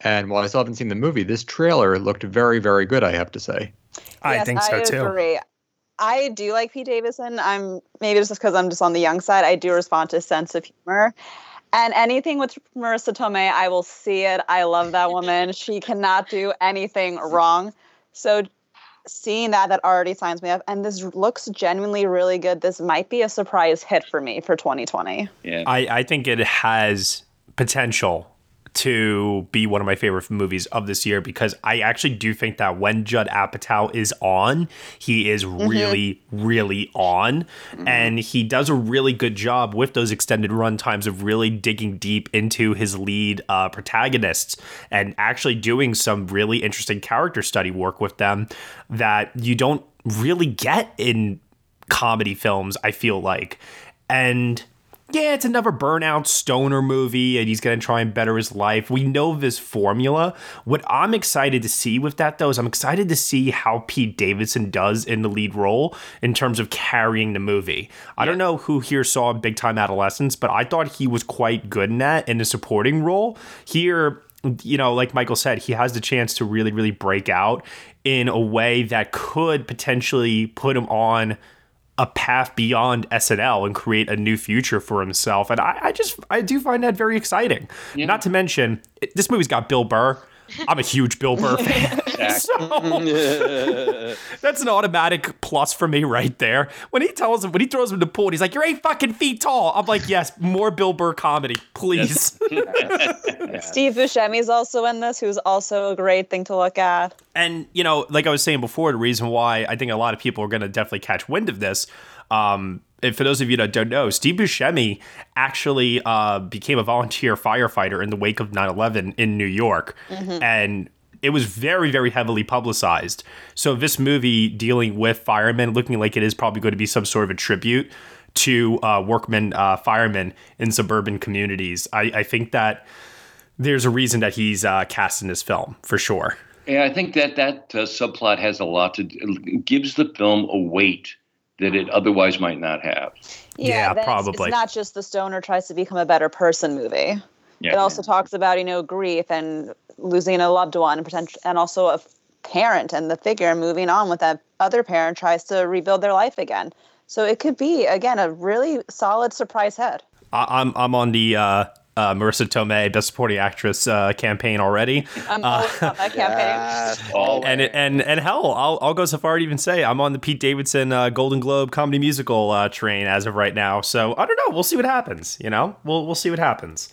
And while I still haven't seen the movie, this trailer looked very, very good. I have to say.
I yes, think so I Agree. I do like Pete Davidson. I'm maybe just because I'm just on the young side. I do respond to his sense of humor. And anything with Marisa Tomei, I will see it. I love that woman. she cannot do anything wrong. So seeing that, that already signs me up. And this looks genuinely really good. This might be a surprise hit for me for 2020.
Yeah.
I, I think it has potential to be one of my favorite movies of this year because I actually do think that when Judd Apatow is on, he is really, really on. And he does a really good job with those extended run times of really digging deep into his lead uh, protagonists and actually doing some really interesting character study work with them that you don't really get in comedy films, I feel like. And yeah, it's another burnout stoner movie, and he's going to try and better his life. We know this formula. What I'm excited to see with that, though, is I'm excited to see how Pete Davidson does in the lead role in terms of carrying the movie. I don't know who here saw Big Time Adolescence, but I thought he was quite good in that in the supporting role. Here, you know, like Michael said, he has the chance to really, really break out in a way that could potentially put him on a path beyond SNL and create a new future for himself. And I, I just I do find that very exciting. Not to mention, it, this movie's got Bill Burr. [LAUGHS] I'm a huge Bill Burr fan. [LAUGHS] so [LAUGHS] that's an automatic plus for me right there. When he tells him, when he throws him in the pool, and he's like, "You're eight fucking feet tall." I'm like, "Yes, more Bill Burr comedy, please."
Steve Buscemi's also in this, who's also a great thing to look at.
And you know, like I was saying before, the reason why I think a lot of people are going to definitely catch wind of this. Um, and for those of you that don't know, Steve Buscemi actually uh, became a volunteer firefighter in the wake of 9/11 in New York,
Mhm.
and it was very, very heavily publicized. So this movie dealing with firemen, looking like it is probably going to be some sort of a tribute to uh, workmen, uh, firemen in suburban communities. I, I think that there's a reason that he's uh, cast in this film for sure.
Yeah, I think that that uh, subplot has a lot to gives the film a weight that it otherwise might not have.
Yeah, then it's- It's, not just the stoner tries to become a better person movie.
Yeah.
It also talks about you know grief and losing a loved one, and potential, and also a parent and the figure moving on with that other parent tries to rebuild their life again. So it could be again a really solid surprise head.
I, I'm I'm on the uh, uh, Marisa Tomei Best Supporting Actress uh, campaign already.
I'm
Uh,
always on that campaign. [LAUGHS]
and and and hell, I'll I'll go so far to even say I'm on the Pete Davidson uh, Golden Globe comedy musical uh, train as of right now. So I don't know. We'll see what happens. You know, we'll we'll see what happens.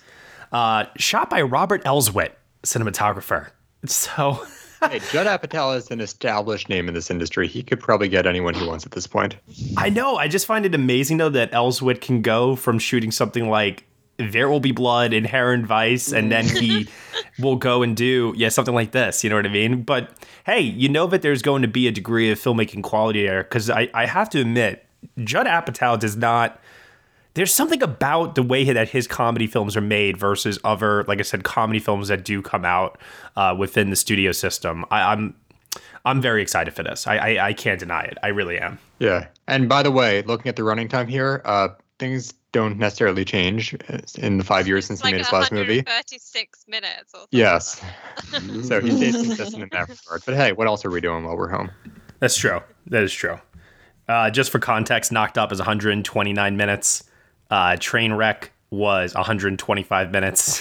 Uh, shot by Robert Elswit, cinematographer. So [LAUGHS]
hey, Judd Apatow is an established name in this industry. He could probably get anyone he wants at this point.
I know. I just find it amazing though that Elswit can go from shooting something like There Will Be Blood, Inherent Vice, and then he [LAUGHS] will go and do yeah something like this. You know what I mean? But hey, you know that there's going to be a degree of filmmaking quality there because I I have to admit Judd Apatow does not. There's something about the way that his comedy films are made versus other, like I said, comedy films that do come out uh, within the studio system. I, I'm I'm very excited for this. I, I I can't deny it. I really am.
Yeah. And by the way, looking at the running time here, uh, things don't necessarily change in the five years since he
like
made his last movie.
Thirty-six minutes or
Yes. [LAUGHS] so he stays consistent in that [LAUGHS] regard. But hey, what else are we doing while we're home?
That's true. That is true. Uh, just for context, Knocked Up is 129 minutes. Uh, Trainwreck was 125 minutes.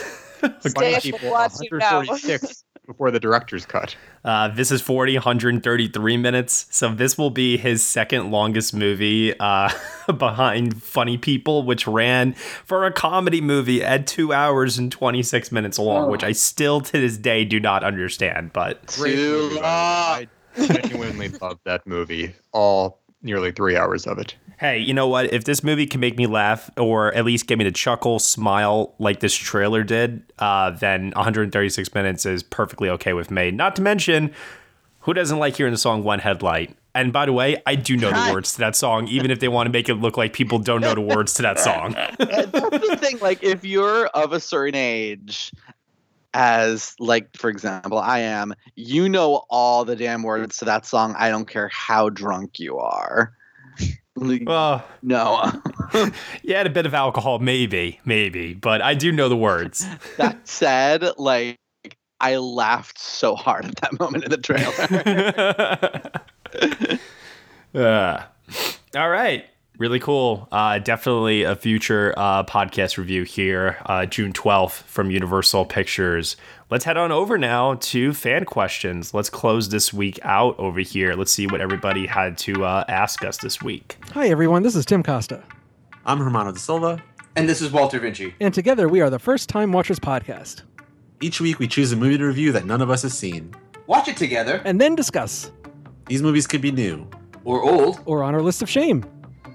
Funny people, 146 [LAUGHS] before the director's cut.
Uh, this is 40, 133 minutes. So this will be his second longest movie uh, [LAUGHS] behind Funny People, which ran for a comedy movie at two hours and 26 minutes long,
Oh.
which I still to this day do not understand. But
Great movie, by the way. I genuinely love that movie. All nearly three hours of it.
Hey, you know what? If this movie can make me laugh or at least get me to chuckle, smile like this trailer did, uh, then 136 minutes is perfectly okay with me. Not to mention, who doesn't like hearing the song One Headlight? And by the way, I do know the words to that song, even if they want to make it look like people don't know the words to that song. [LAUGHS]
That's the thing. Like, if you're of a certain age, as like for example, I am, you know all the damn words to that song. I don't care how drunk you are.
Well,
no. [LAUGHS] [LAUGHS]
you had a bit of alcohol, maybe, maybe, but I do know the words.
that said, like I laughed so hard at that moment in the trailer.
Uh, [LAUGHS] all right. Really cool. Uh, definitely a future uh, podcast review here, uh, June 12th from Universal Pictures. Let's head on over now to fan questions. Let's close this week out over here. Let's see what everybody had to uh, ask us this week.
Hi, everyone. This is Tim Costa.
I'm Hermano da Silva.
And this is Walter Vinci.
And together we are the First Time Watchers Podcast.
Each week we choose a movie to review that none of us has seen.
Watch it together.
And then discuss.
These movies could be new.
Or old.
Or on our list of shame.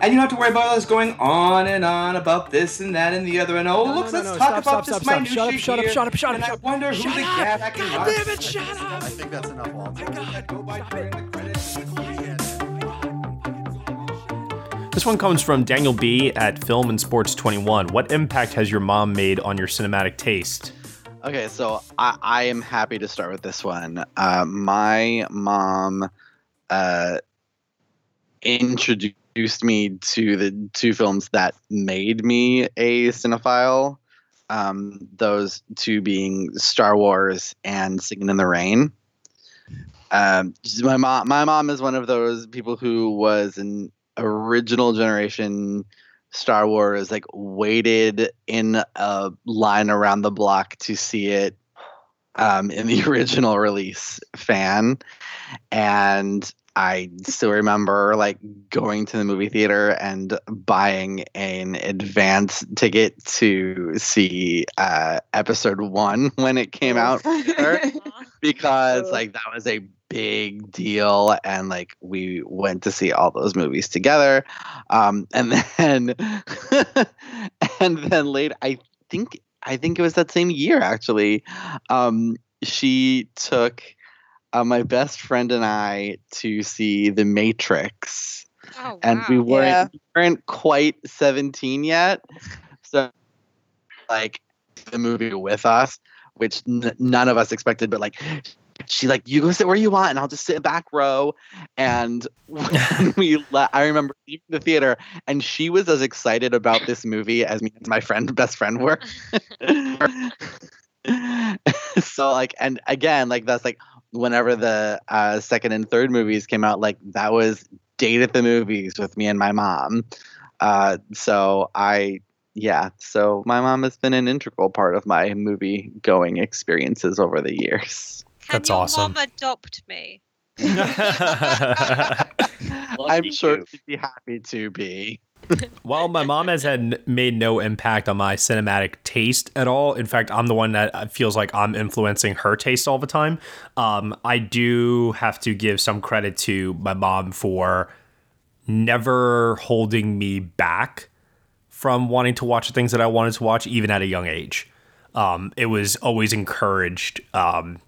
And you don't have to worry about us going on and on about this and that and the other. And oh,
No,
look,
no,
let's
no,
talk
stop,
about
stop,
this
stop,
minutia
stop. Shut up,
here,
shut up, shut up,
and
shut
I
up.
wonder who
Shut
the
up.
gap can
God damn it, shut up.
I think that's enough, Walter.
This one comes from Daniel B. at Film and Sports 21. What impact has your mom made on your cinematic taste?
Okay, so I, I am happy to start with this one. Uh, my mom uh, introduced me to the two films that made me a cinephile. Um, those two being Star Wars and Singing in the Rain. Um, my mom, my mom is one of those people who was an original generation Star Wars, like waited in a line around the block to see it um, in the [LAUGHS] original release fan. And I still remember like going to the movie theater and buying an advance ticket to see uh, episode one [LAUGHS] when it came out [LAUGHS] [LAUGHS] because like that was a big deal and like we went to see all those movies together. Um and then and then later i think i think it was that same year actually. Um she took uh, my best friend and i to see the matrix
Oh,
and we weren't
Yeah.
we weren't quite 17 yet so like the movie with us which n- none of us expected. But like, she like, you go sit where you want, and I'll just sit back row. And [LAUGHS] when we, le- I remember leaving the theater, and she was as excited about this movie as me and my friend, best friend, were. [LAUGHS] [LAUGHS] so like, and again, like that's like whenever the uh, second and third movies came out, like that was date at the movies with me and my mom. Uh, so I, yeah, so my mom has been an integral part of my movie going experiences over the years.
That's
Your
awesome.
mom adopt me. [LAUGHS] [LAUGHS]
I'm sure she'd be happy to be.
Well, my mom has had made no impact on my cinematic taste at all. In fact, I'm the one that uh, feels like I'm influencing her taste all the time. Um, I do have to give some credit to my mom for never holding me back from wanting to watch things that I wanted to watch, even at a young age. Um, it was always encouraged um,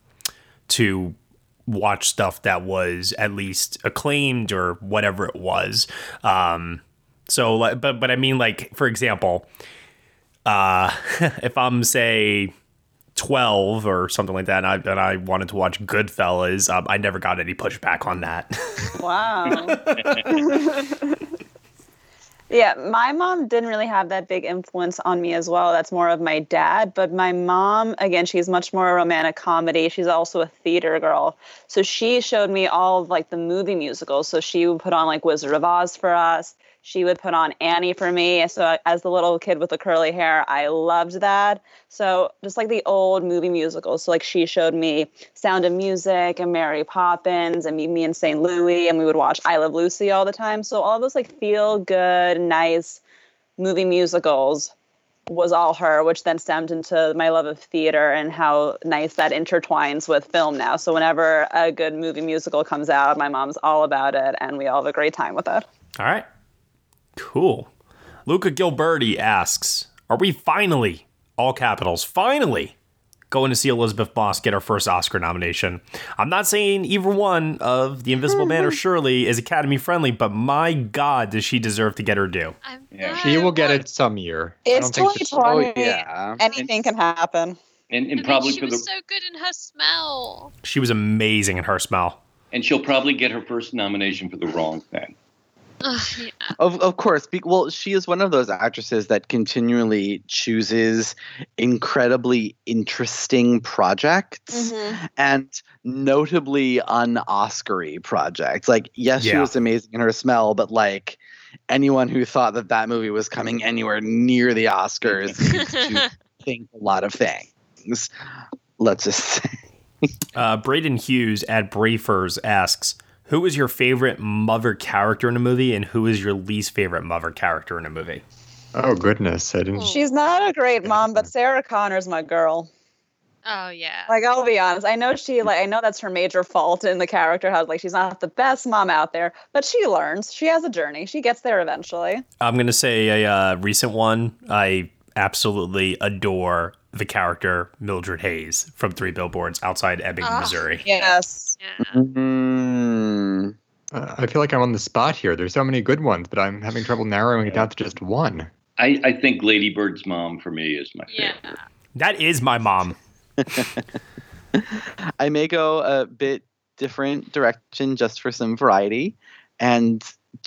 to watch stuff that was at least acclaimed or whatever it was. Um, so, like, but but I mean, like for example, uh, [LAUGHS] if I'm say twelve or something like that, and I and I wanted to watch Goodfellas, um, I never got any pushback on that. [LAUGHS]
Wow. [LAUGHS] yeah, my mom didn't really have that big influence on me as well. That's more of my dad. But my mom, again, she's much more a romantic comedy. She's also a theater girl. So she showed me all of like the movie musicals. So she would put on like Wizard of Oz for us. She would put on Annie for me. So as the little kid with the curly hair, I loved that. So just like the old movie musicals. So like she showed me Sound of Music and Mary Poppins and Meet Me in St. Louis, and we would watch I Love Lucy all the time. So all those like feel good, nice movie musicals was all her, which then stemmed into my love of theater and how nice that intertwines with film now. So whenever a good movie musical comes out, my mom's all about it, and we all have a great time with it.
All right. Cool. Luca Gilberti asks Are we finally, all capitals, finally going to see Elisabeth Moss get her first Oscar nomination? I'm not saying either one of The Invisible Man or mm-hmm. Shirley is Academy friendly, but my God, does she deserve to get her due? Yeah.
She will get it some year.
It's
don't think she-
2020.
yeah.
Anything can happen.
And, and probably
she
for
was
the
so good in her smell.
She was amazing in her smell.
and she'll probably get her first nomination for the wrong thing.
Ugh, yeah.
Of of course, be, well, she is one of those actresses that continually chooses incredibly interesting projects and notably un-Oscary projects. Like, yes, she was amazing in her smell, but like anyone who thought that that movie was coming anywhere near the Oscars needs to [LAUGHS] think a lot of things. Let's just say.
Uh, Braden Hughes at Brafers asks, "Who is your favorite mother character in a movie, and who is your least favorite mother character in a movie?"
Oh goodness, I didn't.
She's not a great mom, but Sarah Connor's my girl.
Oh yeah.
Like I'll be honest, I know she like I know that's her major fault in the character. How like she's not the best mom out there, but she learns. She has a journey. She gets there eventually.
I'm gonna say a uh, recent one. I absolutely adore the character Mildred Hayes from Three Billboards Outside Ebbing,
Ah,
Missouri.
Yes.
Mm,
Uh, I feel like I'm on the spot here. There's so many good ones, but I'm having trouble narrowing it down to just one.
I, I think Lady Bird's mom for me is my favorite.
That is my mom. [LAUGHS] [LAUGHS]
I may go a bit different direction just for some variety, and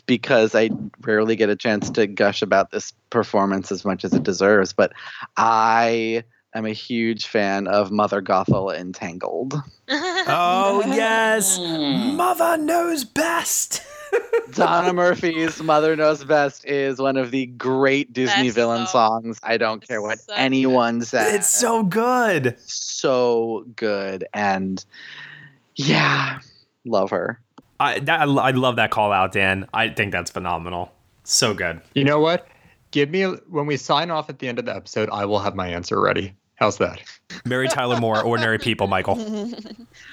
because I rarely get a chance to gush about this performance as much as it deserves, but I am a huge fan of Mother Gothel in Tangled.
Oh [LAUGHS] yes, mm. Mother knows best. [LAUGHS]
Donna Murphy's "Mother Knows Best" is one of the great Disney
That's
villain
so-
songs. I don't care what anyone says.
It's so good.
So good, and yeah, love her.
I that, I love that call out, Dan. I think that's phenomenal. So good.
You know what? Give me a, when we sign off at the end of the episode, I will have my answer ready. How's that?
Mary Tyler Moore, Ordinary People, Michael. [LAUGHS]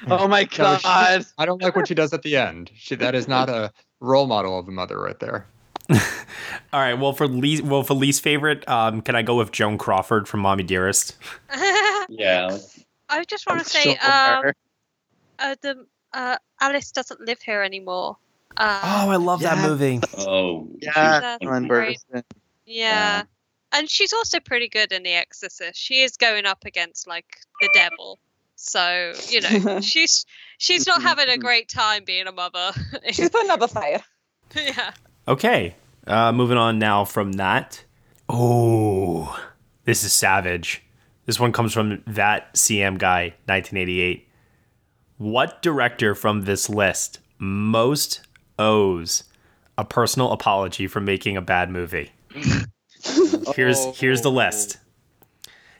Oh my
No, she-
god!
I don't like what she does at the end. She, that is not a role model of a mother right there. [LAUGHS]
All right. Well, for least well for least favorite, um, can I go with Joan Crawford from Mommy Dearest? [LAUGHS]
Yeah.
I just want to say,
sure.
um, uh, the uh, Alice doesn't live here anymore. Uh,
Oh, I love that movie.
Oh,
Yeah,
That's
Ellen. Burstyn.
yeah. And she's also pretty good in The Exorcist. She is going up against like the devil, so you know [LAUGHS] she's she's not having a great time being a mother. [LAUGHS]
She's putting up a fight. [LAUGHS]
yeah.
Okay, uh, moving on now from that. Oh, this is savage. This one comes from that CM guy, 1988. What director from this list most owes a personal apology for making a bad movie? [LAUGHS] here's here's the list.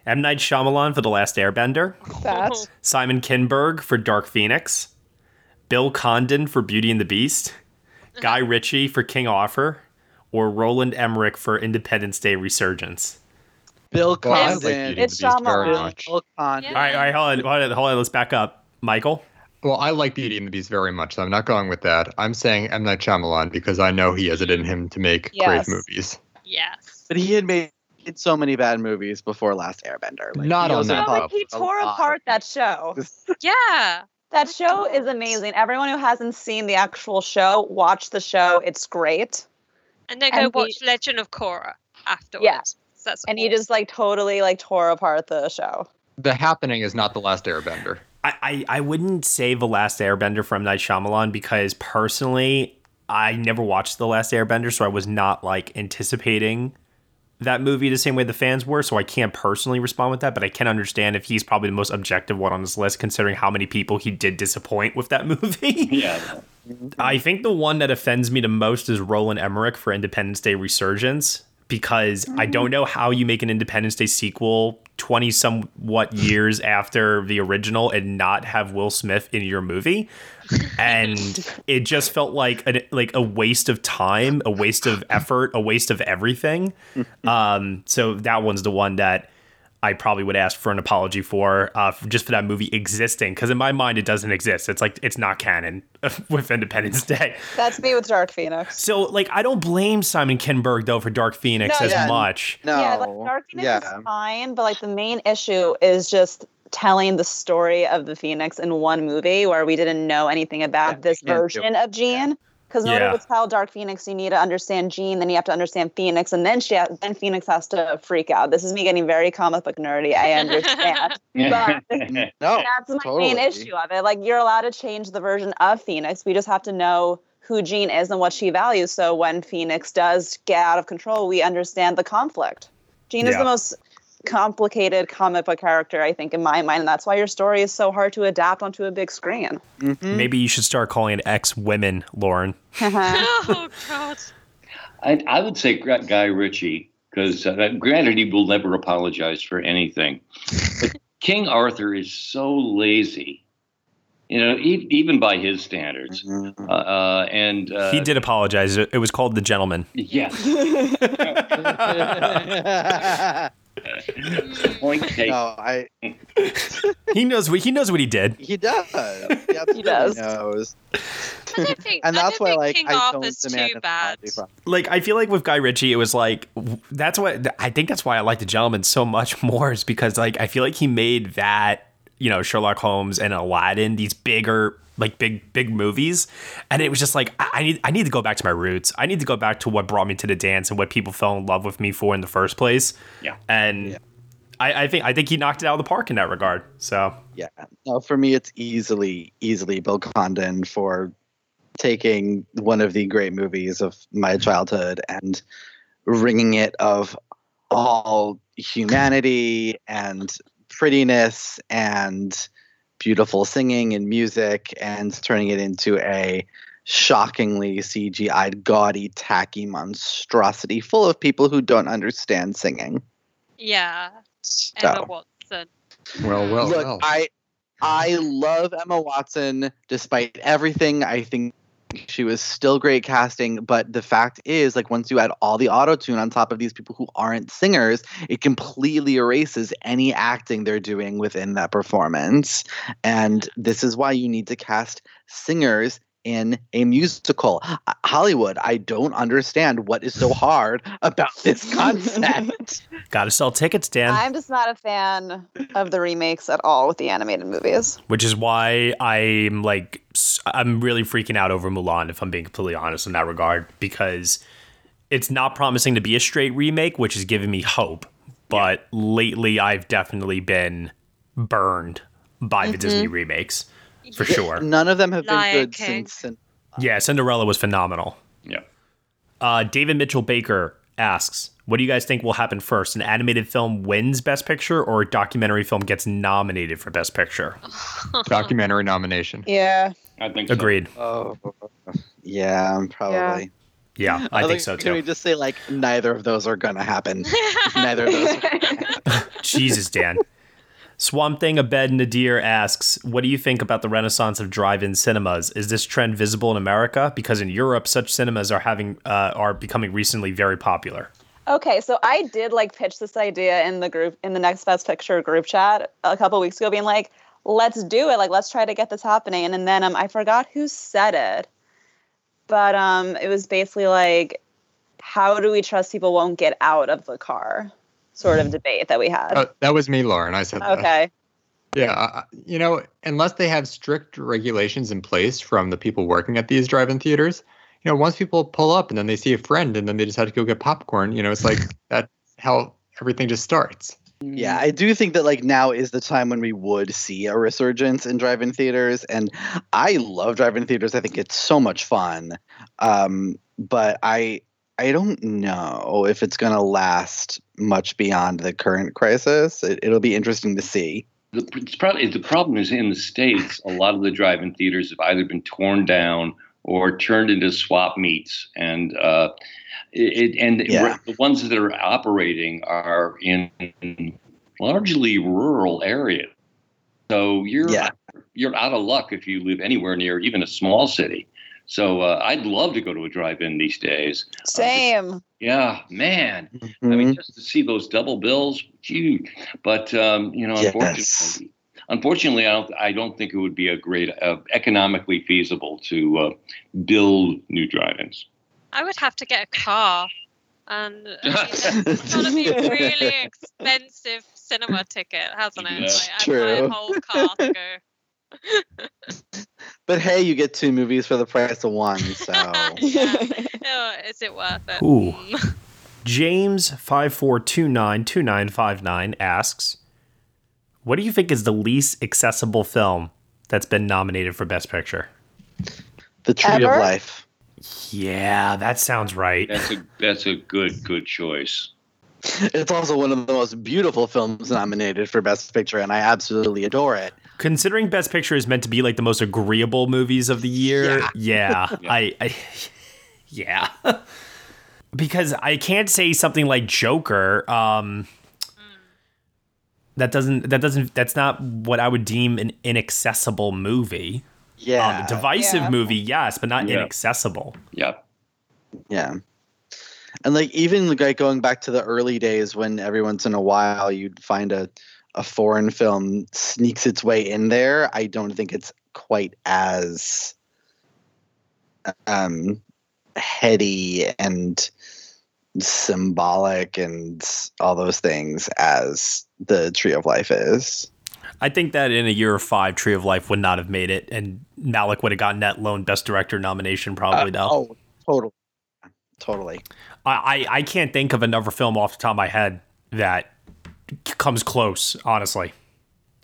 M Night Shyamalan for The Last Airbender.
That.
Simon Kinberg for Dark Phoenix. Bill Condon for Beauty and the Beast. Guy mm-hmm. Ritchie for King Arthur. Or Roland Emmerich for Independence Day Resurgence.
Bill
oh, Well, like
Condon.
Beauty and the Beast very much.
Bill Condon.
All right, all right, hold on, hold on, hold on. Let's back up. Michael?
Well, I like Beauty and the Beast very much, so I'm not going with that. I'm saying M. Night Shyamalan because I know he has it in him to make
Yes.
great movies.
Yes.
But he had made so many bad movies before Last Airbender. Like,
Not
he
on that
Like he tore apart that show. [LAUGHS] [LAUGHS]
Yeah.
That show is amazing. Everyone who hasn't seen the actual show, watch the show. It's great.
And then go
And he-
watch Legend of Korra afterwards.
Yeah.
That's
And he just like totally like tore apart the show.
The Happening is not the last Airbender.
I, I, I wouldn't say The Last Airbender from Night Shyamalan because personally, I never watched The Last Airbender, so I was not like anticipating that movie the same way the fans were. So I can't personally respond with that, but I can understand if he's probably the most objective one on this list, considering how many people he did disappoint with that [LAUGHS] movie.
Yeah.
I think the one that offends me the most is Roland Emmerich for Independence Day Resurgence because I don't know how you make an Independence Day sequel 20 somewhat years after the original and not have Will Smith in your movie. And it just felt like a, like a waste of time, a waste of effort, a waste of everything. Um, so that one's the one that I probably would ask for an apology for, uh, for just for that movie existing. Because in my mind, it doesn't exist. It's like it's not canon [LAUGHS] with Independence Day.
That's me with Dark Phoenix.
So like, I don't blame Simon Kinberg though for Dark Phoenix
No,
as
yeah.
much.
No, yeah, like Dark Phoenix is fine, but like the main issue is just telling the story of the Phoenix in one movie where we didn't know anything about this
can't do
version of Jean. Because in
Yeah.
order to tell Dark Phoenix, you need to understand Jean, then you have to understand Phoenix, and then she ha- then Phoenix has to freak out. This is me getting very comic book nerdy. I understand, [LAUGHS] but [LAUGHS]
no,
that's my
totally.
main issue of it. Like you're allowed to change the version of Phoenix. We just have to know who Jean is and what she values. So when Phoenix does get out of control, we understand the conflict. Jean is the most complicated comic book character, I think, in my mind, and that's why your story is so hard to adapt onto a big screen.
Maybe you should start calling it X women, Lauren. [LAUGHS]
oh God.
I, I would say Guy Ritchie because, uh, granted, he will never apologize for anything. But King Arthur is so lazy, you know, e- even by his standards. Uh, uh, and uh,
he did apologize. It it was called The Gentlemen.
Yes. [LAUGHS] [LAUGHS] [LAUGHS] Point taken.
No, I. [LAUGHS]
He knows what he knows what he did.
He does. He, absolutely
does.
knows.
Think, [LAUGHS]
And that's why, like,
King
I don't demand
too bad.
Like I feel like with Guy Ritchie, it was like that's what I think. That's why I like The Gentlemen so much more is because like I feel like he made that you know Sherlock Holmes and Aladdin these bigger like big big movies, and it was just like I, I need I need to go back to my roots. I need to go back to what brought me to the dance and what people fell in love with me for in the first place.
Yeah.
and. I, I think I think he knocked it out of the park in that regard. So
Yeah. No, for me, it's easily, easily Bill Condon for taking one of the great movies of my childhood and wringing it of all humanity and prettiness and beautiful singing and music and turning it into a shockingly CGI'd, gaudy, tacky monstrosity full of people who don't understand singing.
Yeah. Emma Watson.
Well, well,
Look,
well.
I I love Emma Watson despite everything. I think she was still great casting, but the fact is like once you add all the auto tune on top of these people who aren't singers, it completely erases any acting they're doing within that performance. And this is why you need to cast singers in a musical. Uh, Hollywood, I don't understand what is so [LAUGHS] hard about this concept. [LAUGHS]
got to sell tickets, Dan.
I'm just not a fan of the remakes at all with the animated movies.
which is why I'm like I'm really freaking out over Mulan if I'm being completely honest in that regard because it's not promising to be a straight remake, which is giving me hope. But lately, I've definitely been burned by the
Mhm.
Disney remakes, for
Yeah,
sure.
None of them have been good
King.
since. since
Yeah, Cinderella was phenomenal.
Yeah.
Uh, David Mitchell Baker asks, "What do you guys think will happen first? An animated film wins Best Picture, or a documentary film gets nominated for Best Picture?" [LAUGHS]
Documentary nomination.
Yeah.
I think
Agreed.
Oh, yeah, probably.
Yeah, I, think so too.
Can we just say like neither of those are gonna happen? [LAUGHS] neither of those. [LAUGHS]
Jesus, Dan. Swamp Thing Abed Nadir asks, "What do you think about the renaissance of drive-in cinemas? Is this trend visible in America? Because in Europe, such cinemas are having uh, are becoming recently very popular."
Okay, so I did like pitch this idea in the group in the next best picture group chat a couple weeks ago, being like, "Let's do it! Like, let's try to get this happening." And, then um, I forgot who said it, but um, it was basically like, "How do we trust people won't get out of the car?" Sort of debate that we had.
Uh, that was me, Lauren. I said that.
okay.
Yeah, I- you know, unless they have strict regulations in place from the people working at these drive-in theaters, you know, once people pull up and then they see a friend and then they decide to go get popcorn, you know, it's like [LAUGHS] that's how everything just starts.
Yeah, I do think that like now is the time when we would see a resurgence in drive-in theaters, and I love drive-in theaters. I think it's so much fun, um, but I I don't know if it's going to last much beyond the current crisis. It, it'll be interesting to see.
The, it's probably, the problem is in the States, a lot of the drive in theaters have either been torn down or turned into swap meets. And uh, it, and
Yeah.
the ones that are operating are in largely rural areas. So you're
Yeah.
you're out of luck if you live anywhere near even a small city. So uh, I'd love to go to a drive-in these days.
Same.
Yeah, man. I
Mhm.
mean, just to see those double bills, huge. But um, you know,
Yes.
unfortunately, unfortunately, I don't. I don't think it would be a great, uh, economically feasible to uh, build new drive-ins.
I would have to get a car. And I mean, [LAUGHS] it's got to be a really [LAUGHS] expensive cinema ticket, hasn't it?
That's
like, I'd buy a whole car to go. [LAUGHS]
But hey, you get two movies for the price of one. So [LAUGHS]
yeah. Oh, is it worth it?
Ooh.
Mm.
James five four two nine two nine five nine asks, "What do you think is the least accessible film that's been nominated for Best Picture?"
the Tree
Ever?
of Life.
Yeah, that sounds right.
That's a that's a good good choice.
It's also one of the most beautiful films nominated for Best Picture, and I absolutely adore it.
Considering Best Picture is meant to be like the most agreeable movies of the year, [LAUGHS] yeah, I, I yeah. because I can't say something like Joker. Um, that doesn't that doesn't that's not what I would deem an inaccessible movie.
Yeah,
Um, divisive
Yeah.
movie, yes, but not
Yeah.
inaccessible.
Yep.
Yeah. And like even like going back to the early days when every once in a while you'd find a a foreign film sneaks its way in there, I don't think it's quite as um heady and symbolic and all those things as the Tree of Life is.
I think that in a year or five, Tree of Life would not have made it, and Malick would have gotten that lone Best Director nomination probably though.
Oh, totally. Totally.
I, I I can't think of another film off the top of my head that comes close. Honestly,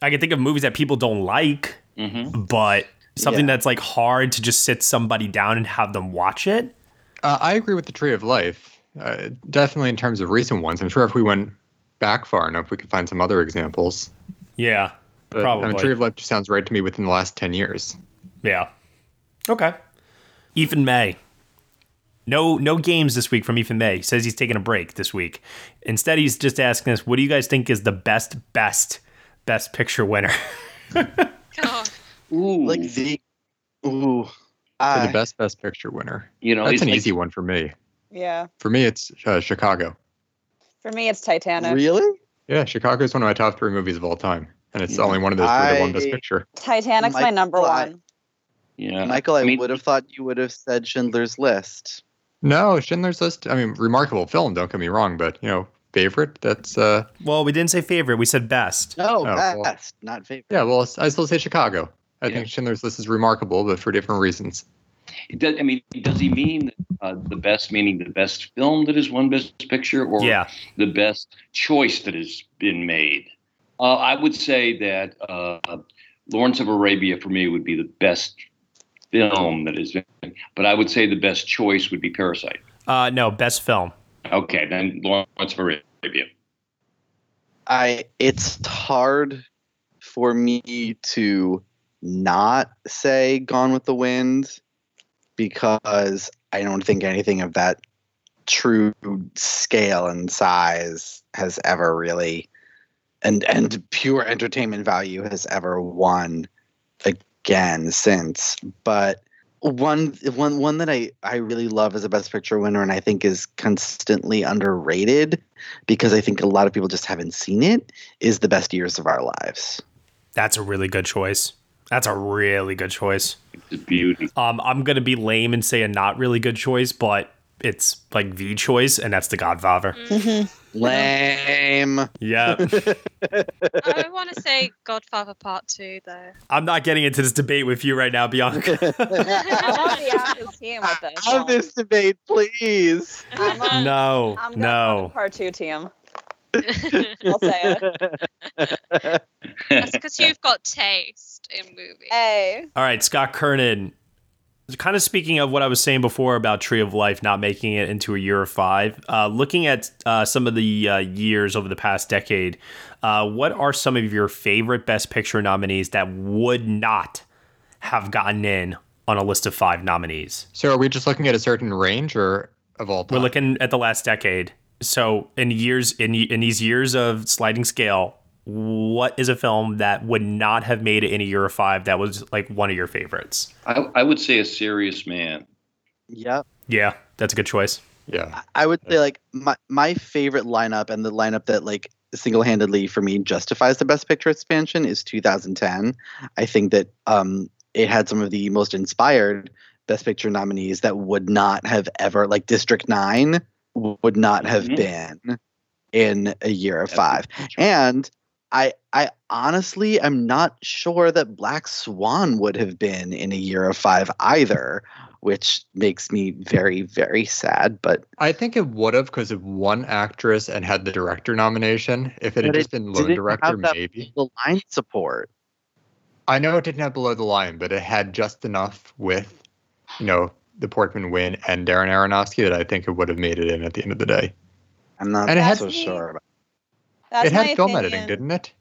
I can think of movies that people don't like,
Mm-hmm.
but something
Yeah.
that's like hard to just sit somebody down and have them watch it.
Uh, I agree with the Tree of Life. Uh, definitely in terms of recent ones. I'm sure if we went back far enough, we could find some other examples.
Yeah,
But I
probably.
mean, Tree of Life just sounds right to me within the last 10 years.
yeah. Okay. Ethan May. No, no games this week from Ethan May. He Says he's taking a break this week. Instead, he's just asking us, "What do you guys think is the best, best, best picture winner?"
God. [LAUGHS]
Ooh,
Like the ooh.
For
I-
the best Best Picture winner.
you know,
That's an
like-
easy one for me.
Yeah.
For me, it's uh, Chicago.
For me, it's Titanic.
really?
Yeah, Chicago is one of my top three movies of all time. And it's the only one of those three that won Best Picture.
Titanic's my
Michael,
number one.
Yeah,
Michael, I,
mean,
would have thought you would have said Schindler's List.
No, Schindler's List. I mean, remarkable film. Don't get me wrong, but you know, favorite. That's uh,
well, we didn't say favorite. We said best.
No,
Oh, well.
best, not favorite.
yeah. Well, I still say Chicago. I
Yeah.
think Schindler's List is remarkable, but for different reasons.
It does, I mean, does he mean uh, the best meaning the best film that has won Best Picture, or
Yeah.
the best choice that has been made. Uh, I would say that uh, Lawrence of Arabia for me would be the best film that has been, but I would say the best choice would be Parasite.
Uh, no, best film.
Okay, then Lawrence of Arabia.
I it's hard for me to not say Gone with the Wind because I don't think anything of that true scale and size has ever really and and pure entertainment value has ever won again since but one one one that I I really love as a best picture winner and I think is constantly underrated because I think a lot of people just haven't seen it is the best years of our lives.
That's a really good choice. That's a really good choice.
It's a beauty.
Um, I'm gonna be lame and say a not really good choice, but it's like the choice, and that's The Godfather.
Lame.
Yeah.
I want to say Godfather Part Two, though.
I'm not getting into this debate with you right now, Bianca. [LAUGHS]
I'm on the opposite team with this.
Have this debate, please.
I'm on,
no,
I'm
no.
part two team. I'll say it. [LAUGHS]
That's because you've got taste in movies.
Hey.
All right, Scott Kernan. Kind of speaking of what I was saying before about Tree of Life not making it into a year of five, uh, looking at uh, some of the uh, years over the past decade, uh, what are some of your favorite Best Picture nominees that would not have gotten in on a list of five nominees?
So are we just looking at a certain range or of all time?
We're looking at the last decade. So in years in in these years of sliding scale, what is a film that would not have made it in a year of five that was like one of your favorites?
I, I would say a serious man.
Yep.
Yeah, that's a good choice.
Yeah.
I would say like my my favorite lineup and the lineup that like single-handedly for me justifies the best picture expansion is 2010. I think that um it had some of the most inspired best picture nominees that would not have ever like District 9 would not have been in a year of 5. And I I honestly am not sure that Black Swan would have been in a year of 5 either, which makes me very very sad, but
I think it would have because of one actress and had the director nomination. If it had just
it
been lone director, maybe.
The line support.
I know it didn't have below the line, but it had just enough with, you know, the Portman win and Darren Aronofsky that I think it would have made it in at the end of the day.
I'm not
And it had-
so sure about
That's
it had film
opinion.
editing, didn't it?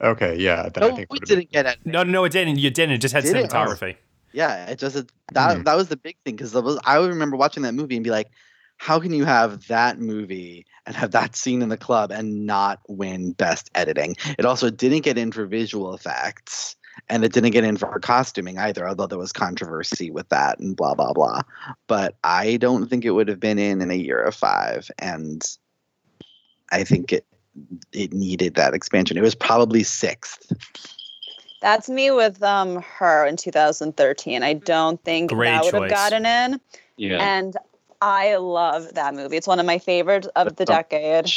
Okay, yeah. Then
No,
I think
we didn't get it.
No, no, no, it didn't. You didn't. It just had
Did it?
cinematography.
Yeah, it just that
Hmm.
that was the big thing because I would remember watching that movie and be like, how can you have that movie and have that scene in the club and not win best editing? It also didn't get in for visual effects and it didn't get in for costuming either, although there was controversy with that and blah blah blah. But I don't think it would have been in in a year of five, and I think it it needed that expansion. It was probably sixth.
That's me with um her in 2013. I don't think
Great
that would have gotten in.
Yeah.
And I love that movie. It's one of my favorites of the decade.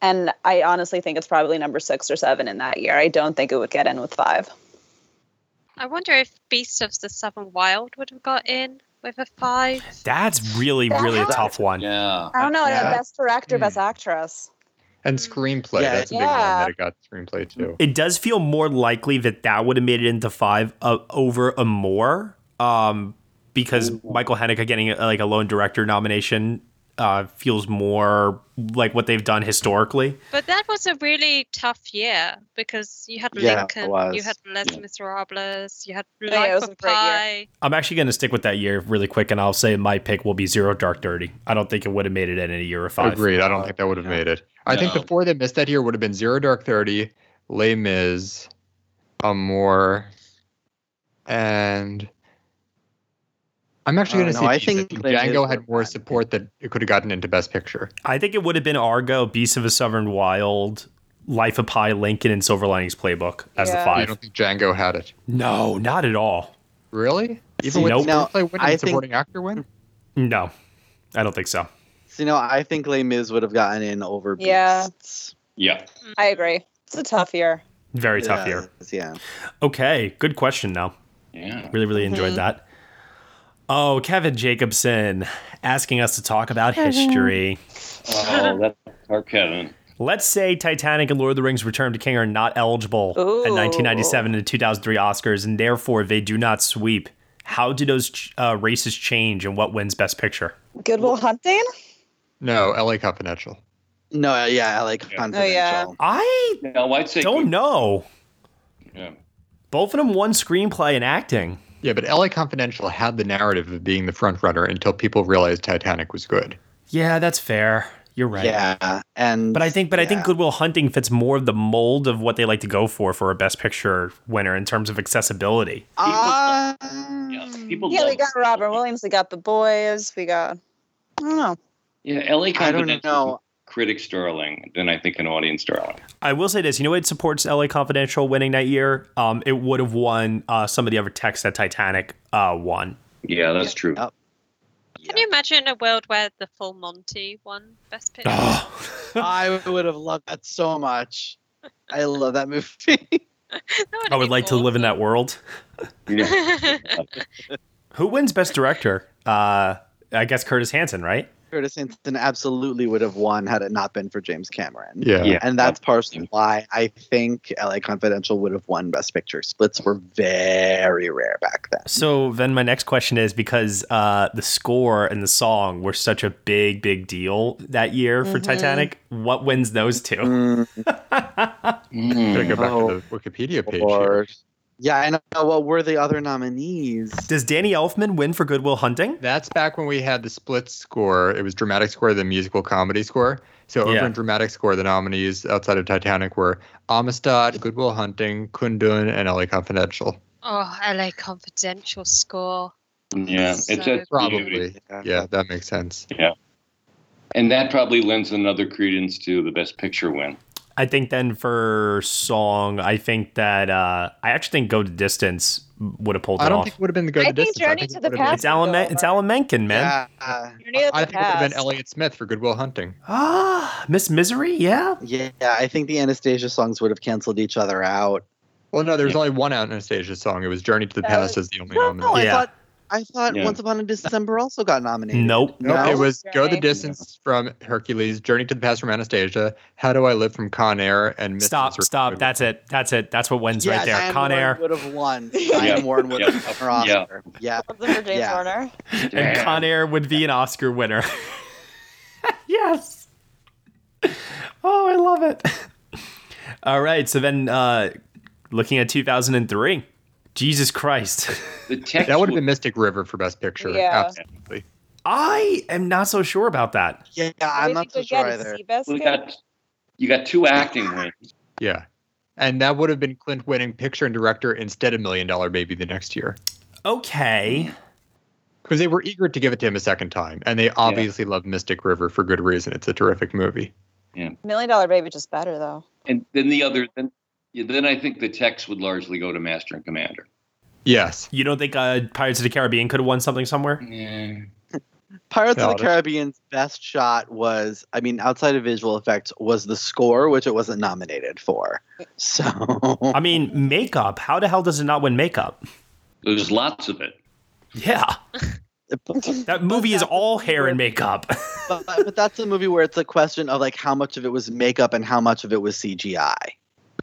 And I honestly think it's probably number six or seven in that year. I don't think it would get in with five.
I wonder if Beast of the Southern Wild would have got in with a five.
That's really, really a tough one.
Yeah.
I don't know.
Yeah.
Best director, best actress.
And screenplay.
Yeah,
that's a big one that it got screenplay too.
It does feel more likely that that would have made it into five uh, over a more, um, because Michael Haneke getting a, like a lone director nomination uh, feels more like what they've done historically.
But that was a really tough year because you had
Yeah,
Lincoln, you had Les Miserables, you had Life
was
of
a great year.
Pi.
I'm actually going to stick with that year really quick, and I'll say my pick will be Zero Dark Thirty. I don't think it would have made it in a year of five.
Agreed. I don't think that would have made it. I think
No.
the four that missed that year would have been Zero Dark Thirty, Les Mis, Amour, and I'm actually going to oh,
no,
say
I think
Django had more support that it could have gotten into Best Picture.
I think it would have been Argo, Beast of a Southern Wild, Life of Pi, Lincoln, and Silver Linings Playbook as the
five.
I don't think Django had it.
No, not at all.
Really? Even
See,
with
nope.
now,
screenplay
I think-
supporting actor win?
No, I don't think so.
So, you know, I think Les Mis would have gotten in over
Yeah.
Beasts.
Yeah.
I agree. It's a tough year.
Very tough year.
Yeah.
Okay, good question. Now,
Yeah.
really, really enjoyed
Mhm.
that. Oh, Kevin Jacobson asking us to talk about history.
Oh, that's our Kevin.
Let's say Titanic and Lord of the Rings Return to King are not eligible at 1997 and 2003 Oscars, and therefore they do not sweep. How do those uh, races change, and what wins Best Picture?
Goodwill Hunting?
No, LA Confidential.
No, uh, yeah, LA Confidential.
Oh, yeah.
I
No, I'd say
don't know.
Yeah.
Both of them won screenplay and acting.
Yeah, but LA Confidential had the narrative of being the front runner until people realized Titanic was good.
Yeah, that's fair. You're right.
Yeah, and
But I think, but I think Goodwill Hunting fits more of the mold of what they like to go for for a Best Picture winner in terms of accessibility.
Uh,
People
yeah,
love
we got Robert Williams. We got The Boys. We got. I don't know.
Yeah, LA
I don't
Confidential.
know.
Critic darling, then I think an audience darling.
I will say this: you know, it supports LA Confidential winning that year. Um, it would have won uh, some of the other techs that Titanic uh, won.
Yeah, that's true.
Can you imagine a world where the Full Monty won Best Picture? [LAUGHS]
I would have loved that so much. I love that movie. [LAUGHS]
I would like to live in that world. [LAUGHS] Who wins Best Director? Uh, I guess Curtis Hanson, right?
Curtis Hanson absolutely would have won had it not been for James Cameron.
Yeah. Yeah.
And that's partially why I think LA Confidential would have won Best Picture. Splits were very rare back then.
So then my next question is because uh, the score and the song were such a big, big deal that year for
Mhm.
Titanic. What wins those two? [LAUGHS]
Gotta go back to the Wikipedia page. Here.
Lord. Yeah, I know. What were the other nominees?
Does Danny Elfman win for Goodwill Hunting?
That's back when we had the split score. It was dramatic score, the musical comedy score. So over
Yeah.
in dramatic score, the nominees outside of Titanic were Amistad, Goodwill Hunting, Kundun, and LA Confidential.
Oh, LA Confidential score.
Yeah, it's
So
a
Probably. Yeah, that makes sense.
Yeah. And that probably lends another credence to the best picture win.
I think then for song, I think that uh, I actually think Go to Distance would have pulled it
I don't
off.
think it would have been the go
I
the
think
distance.
Journey
think
to the
would have been-
it's Alan, Men- it's Alan Menken, man.
Yeah.
Journey of
I
the
think it would have been Elliott Smith for Goodwill Hunting.
Ah, Miss Misery, yeah.
Yeah, I think the Anastasia songs would have canceled each other out.
Well, no, there was only one Anastasia song. It was Journey to the
That
Past
was-
as the only
No,
nominee.
I
Yeah.
thought I thought
Yeah.
Once Upon a December also got nominated.
Nope.
Nope,
No?
it was Go the Distance from Hercules, Journey to the Past from Anastasia, How Do I Live from Con Air, and Miss
Stop,
Misery.
stop. That's it. That's it. That's what wins
Yeah,
right there.
Diane
Con
Warren
Air.
would have won. [LAUGHS] Diane Warren would have won her
Yeah.
Oscar. Yeah.
Wasn't James
Yeah.
Horner.
And Con Air would be an Oscar winner. [LAUGHS] yes. Oh, I love it. [LAUGHS] All right. So then uh, looking at 2003, Jesus Christ.
The [LAUGHS] techs
That would have been Mystic River for Best Picture.
Yeah.
Absolutely.
I am not so sure about that.
Yeah,
What
I'm not so
we'd
sure
get? A
either.
Seabiscuit?
we got you got two acting wins.
Yeah. And that would have been Clint winning picture and director instead of Million Dollar Baby the next year.
Okay.
Because they were eager to give it to him a second time. And they obviously love Mystic River for good reason. It's a terrific movie. Yeah.
Million Dollar Baby just better though.
And then the other then yeah, then I think the techs would largely go to Master and Commander.
Yes.
You don't think uh, Pirates of the Caribbean could have won something somewhere?
Yeah.
Pirates of the
it.
Caribbean's best shot was, I mean, outside of visual effects, was the score, which it wasn't nominated for. So,
I mean, makeup. How the hell does it not win makeup?
There's lots of it.
Yeah. [LAUGHS] That movie is all hair and makeup. [LAUGHS]
but, but that's a movie where it's a question of like how much of it was makeup and how much of it was CGI.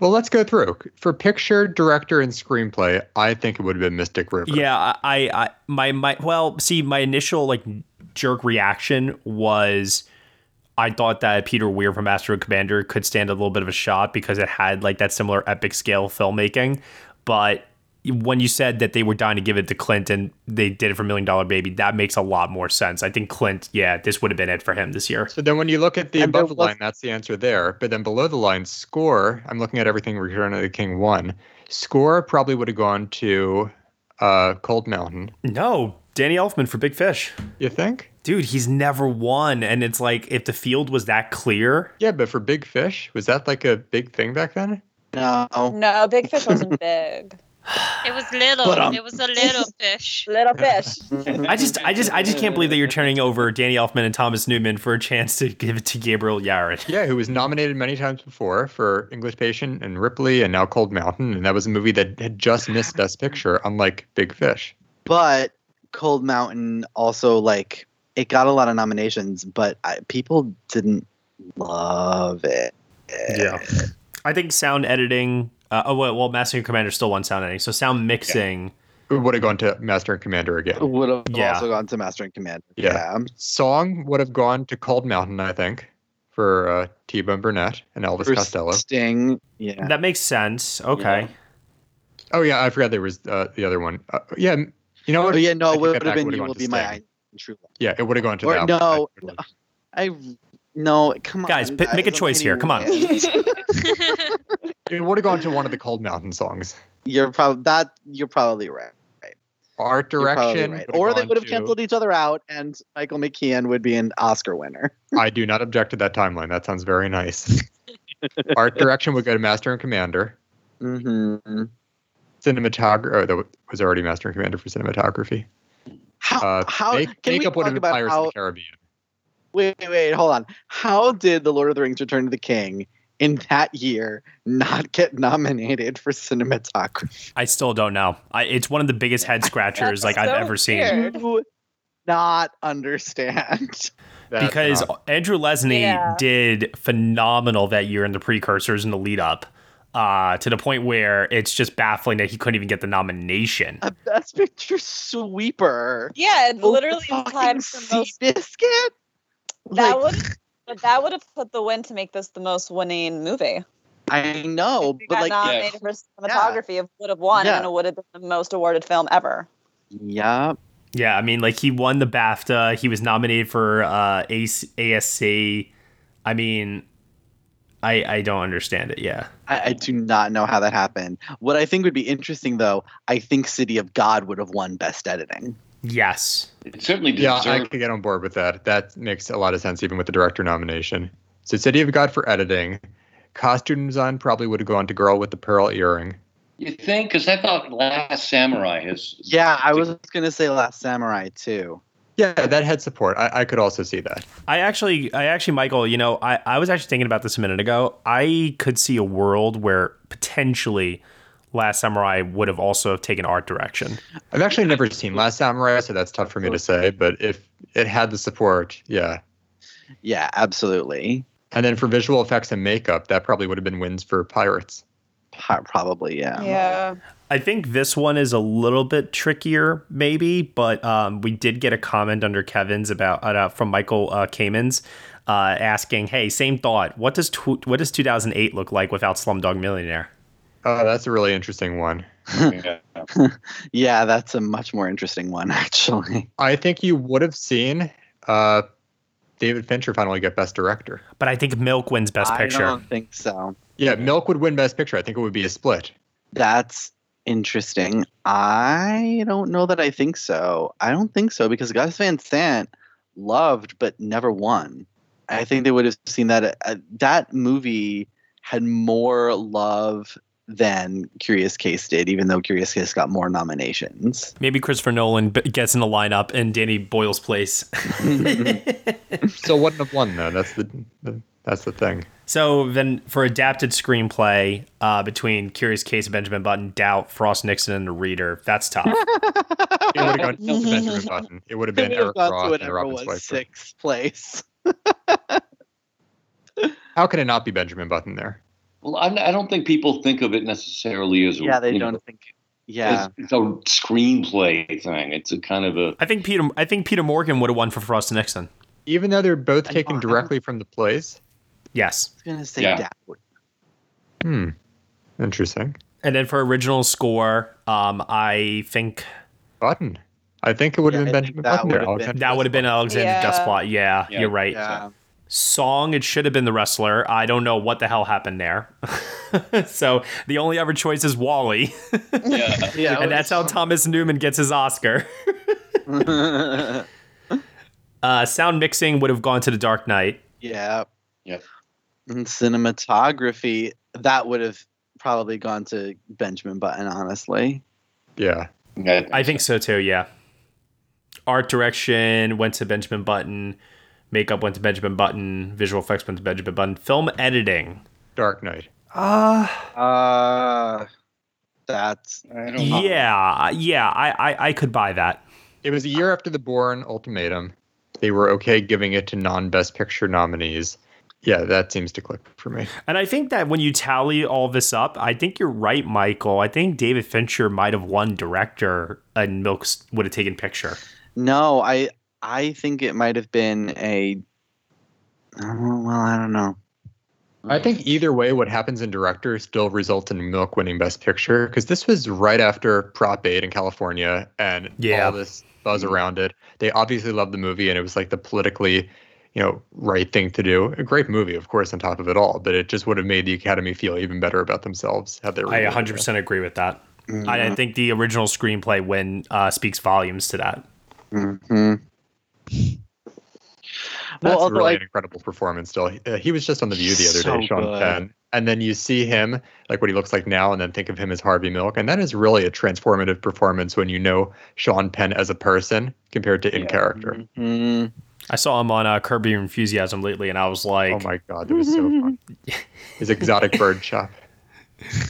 Well, let's go through. For picture, director, and screenplay, I think it would have been Mystic River.
Yeah, I, I, my, my, well, see, my initial like jerk reaction was, I thought that Peter Weir from and Commander could stand a little bit of a shot because it had like that similar epic scale filmmaking, but when you said that they were dying to give it to Clint and they did it for Million Dollar Baby, that makes a lot more sense. I think Clint, yeah, this would have been it for him this year.
So then when you look at the
And there
above the line, that's the answer there. But then below the line, score, I'm looking at everything Return of the King won. Score probably would have gone to uh, Cold Mountain.
No, Danny Elfman for Big Fish.
You think?
Dude, he's never won. And it's like, if the field was that clear,
Yeah, but for Big Fish, was that like a big thing back then?
No.
No, Big Fish wasn't [LAUGHS] big. [SIGHS]
It was little.
But, um,
it was a little fish. [LAUGHS]
Little fish. [LAUGHS]
I just, I just, I just can't believe that you're turning over Danny Elfman and Thomas Newman for a chance to give it to Gabriel Yared.
Yeah, who was nominated many times before for English Patient and Ripley and now Cold Mountain. And that was a movie that had just missed Best Picture, unlike Big Fish.
But Cold Mountain also like it got a lot of nominations, but I, people didn't love it.
Yeah. I think sound editing. Uh, oh well, well, Master and Commander still won sound editing. So sound mixing.
It would have gone to Master and Commander again.
Would have
Yeah.
also gone to Master and Commander.
Yeah. Song would have gone to Cold Mountain, I think, for uh, T Bone Burnett and Elvis
For
Costello.
Sting. Yeah.
That makes sense. Okay.
Oh yeah, I forgot there was uh, the other one. Uh, yeah, you know what?
Oh yeah, no, it would have been
would've
You
gone
Will
to
Be My
Sting.
Eye True Love.
Yeah, it would have gone to
Or
that.
no, no, I no, come on,
Guys, p- make a choice here. Come on. [LAUGHS]
It would have gone to one of the Cold Mountain songs.
You're probably that. You're probably right.
Art direction,
right. or they would have
to-
canceled each other out, and Michael McKean would be an Oscar winner. [LAUGHS]
I do not object to that timeline. That sounds very nice. [LAUGHS] Art direction would go to Master and Commander.
Mm-hmm.
Cinematography. Oh, that was already Master and Commander for cinematography.
How?
Uh,
how
make-
can we
makeup would
talk about
Pirates of
how?
the Caribbean.
Wait, wait, wait, hold on. How did the Lord of the Rings: Return to the King in that year not get nominated for cinematography?
I still don't know. I, it's one of the biggest head scratchers like I've
so
ever seen. [LAUGHS]
weird. Do not understand.
because Andrew Lesnie
Yeah.
did phenomenal that year in the precursors and the lead up, uh, to the point where it's just baffling that he couldn't even get the nomination.
a Best Picture sweeper.
Yeah, it
Oh,
literally
fucking
tied for most.
Biscuit.
That would, [LAUGHS] but that would have put the win to make this the most winning movie.
I know,
If
but
got
like,
nominated for cinematography, it would have won,
Yeah.
and it would have been the most awarded film ever.
yeah,
Yeah, I mean, like he won the BAFTA. He was nominated for uh, AC- ASC. I mean, I I don't understand it. Yeah,
I, I do not know how that happened. What I think would be interesting, though, I think City of God would have won Best Editing.
yes.
It certainly
Yeah, I
deserved.
could get on board with that. That makes a lot of sense, even with the director nomination. So, City of God for editing. Costume design probably would have gone to Girl with the Pearl Earring.
You think? Because I thought Last Samurai has.
Yeah, I was gonna say Last Samurai too.
Yeah, that had support. I, I could also see that.
I actually, I actually, Michael, you know, I, I was actually thinking about this a minute ago. I could see a world where potentially Last Samurai would have also taken art direction.
I've actually never seen Last Samurai, so that's tough for me to say. But if it had the support, yeah.
Yeah, absolutely.
And then for visual effects and makeup, that probably would have been wins for Pirates.
Probably, yeah.
Yeah.
I think this one is a little bit trickier, maybe, but um, we did get a comment under Kevin's about uh, from Michael uh, Kamens uh, asking, "Hey, same thought. What does tw- what does 2008 look like without Slumdog Millionaire?"
Oh, that's a really interesting one. [LAUGHS]
yeah, that's a much more interesting one, [LAUGHS] actually.
I think you would have seen uh, David Fincher finally get Best Director.
But I think Milk wins Best
I
Picture.
I don't think so.
Yeah, Milk would win Best Picture. I think it would be a split.
That's interesting. I don't know that I think so. I don't think so because Gus Van Sant loved but never won. I think they would have seen that uh, that movie had more love than Curious Case did, even though Curious Case got more nominations.
Maybe Christopher Nolan b- gets in the lineup in Danny Boyle's place. [LAUGHS]
so wouldn't have won though. That's the, the that's the thing.
So then, for adapted screenplay uh, between Curious Case of Benjamin Button, Doubt, Frost Nixon, and The Reader, that's tough. [LAUGHS]
It would have gone to Benjamin Button. It would have been
It would have
Eric
gone to
Roth and
whatever
Robin
was
Swicord.
sixth place. [LAUGHS]
How can it not be Benjamin Button there?
Well, I'm, I don't think people think of it necessarily as a,
Yeah, they don't
know,
think. Yeah,
it's, it's a screenplay thing. It's a kind of a
I think Peter. I think Peter Morgan would have won for Frost and Nixon.
Even though they're both taken directly from the plays.
Yes.
I was gonna say
Yeah.
Doubt.
Hmm. Interesting.
And then for original score, um, I think
Button. I think it would have
Yeah,
been Benjamin
think that
Button
would have been- that would have been Alexander
Yeah.
Desplat. Yeah,
Yeah.
you're right.
Yeah.
Song, it should have been the wrestler. I don't know what the hell happened there. [LAUGHS] so the only other choice is WALL-E. [LAUGHS]
yeah.
Yeah,
and that's how Thomas Newman gets his Oscar. [LAUGHS] uh, sound mixing would have gone to The Dark Knight.
Yeah.
Yep.
And cinematography, that would have probably gone to Benjamin Button, honestly.
Yeah.
I think so too. Yeah. Art direction went to Benjamin Button. Makeup went to Benjamin Button. Visual effects went to Benjamin Button. Film editing.
Dark Knight.
Uh,
Uh that's
yeah, yeah. I, I, I could buy that.
It was a year after the Bourne ultimatum. They were okay giving it to non Best Picture nominees. Yeah, that seems to click for me.
And I think that when you tally all this up, I think you're right, Michael. I think David Fincher might have won director and Milks would have taken picture.
No, I I think it might have been a. Oh, well, I don't know.
I think either way, what happens in director still results in Milk winning Best Picture because this was right after Prop 8 in California and
Yeah.
all this buzz around it. They obviously loved the movie and it was like the politically, you know, right thing to do. A great movie, of course, on top of it all, but it just would have made the Academy feel even better about themselves had they.
I 100% agree with that. I, I think the original screenplay win uh, speaks volumes to that.
Mm-hmm.
That's
although
really
I-
an incredible performance. Still, uh, he was just on the View the other
So
day, Sean
good.
Penn, and then you see him like what he looks like now, and then think of him as Harvey Milk, and that is really a transformative performance when you know Sean Penn as a person compared to in character.
Mm-hmm.
I saw him on uh, Curb Your Enthusiasm lately, and I was like,
Oh my god, that was so fun. [LAUGHS] His exotic bird shop.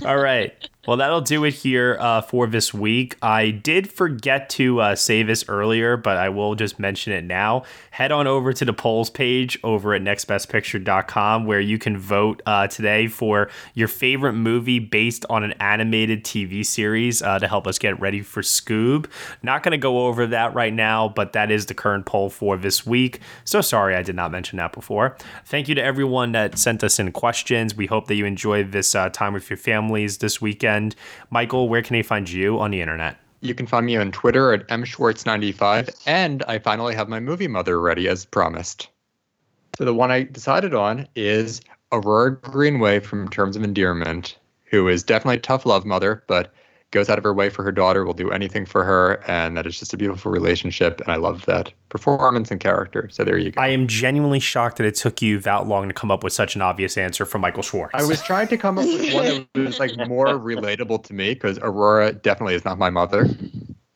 All right. Well, that'll do it here uh, for this week. I did forget to uh, this earlier, but I will just mention it now. Head on over to the polls page over at nextbestpicture.com where you can vote uh, today for your favorite movie based on an animated TV series uh, to help us get ready for Scoob. Not going to go over that right now, but that is the current poll for this week. So sorry I did not mention that before. Thank you to everyone that sent us in questions. We hope that you enjoyed this uh, time with your families this weekend. Michael, where can they find you on the internet?
You can find me on Twitter at mschwartz95, and I finally have my movie mother ready as promised. So the one I decided on is Aurora Greenway from Terms of Endearment, who is definitely a tough love mother, but goes out of her way for her daughter, will do anything for her, and that is just a beautiful relationship, and I love that performance and character. So there you go.
I am genuinely shocked that it took you that long to come up with such an obvious answer from Michael Schwartz.
I was trying to come up with one that was like more relatable to me because Aurora definitely is not my mother.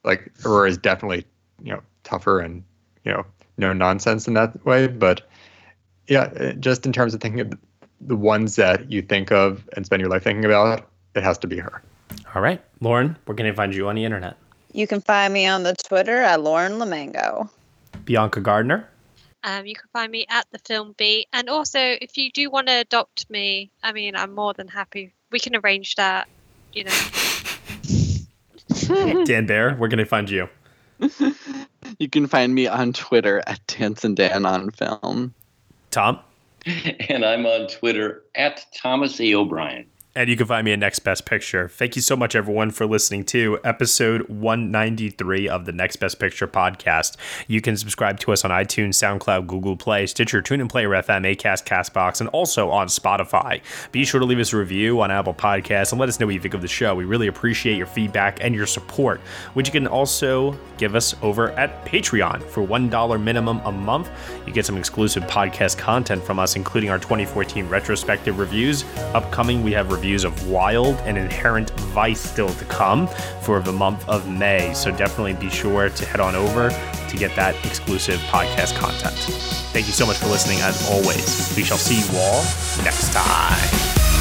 Like Aurora is definitely you know tougher and you know no nonsense in that way. But yeah, uh, just in terms of thinking of the ones that you think of and spend your life thinking about, it has to be her.
All right. Lauren, where can they find you on the internet?
You can find me on the Twitter at Lauren LaMagna.
Bianca Garner.
Um, you can find me at the film beat, and also if you do want to adopt me, I mean, I'm more than happy. We can arrange that. You know. [LAUGHS]
Dan Bayer, where can they find you? [LAUGHS]
You can find me on Twitter at Dance and Dan on Film.
Tom? [LAUGHS]
And I'm on Twitter at Thomas A. O'Brien.
And you can find me at Next Best Picture. Thank you so much, everyone, for listening to episode 193 of the Next Best Picture podcast. You can subscribe to us on iTunes, SoundCloud, Google Play, Stitcher, TuneIn Player FM, Acast, Castbox, and also on Spotify. Be sure to leave us a review on Apple Podcasts and let us know what you think of the show. We really appreciate your feedback and your support, which you can also give us over at Patreon for $1 minimum a month. You get some exclusive podcast content from us, including our 2014 retrospective reviews. Upcoming, we have reviews of Wild and Inherent Vice still to come for the month of May. So definitely be sure to head on over to get that exclusive podcast content. Thank you so much for listening. As always, we shall see you all next time.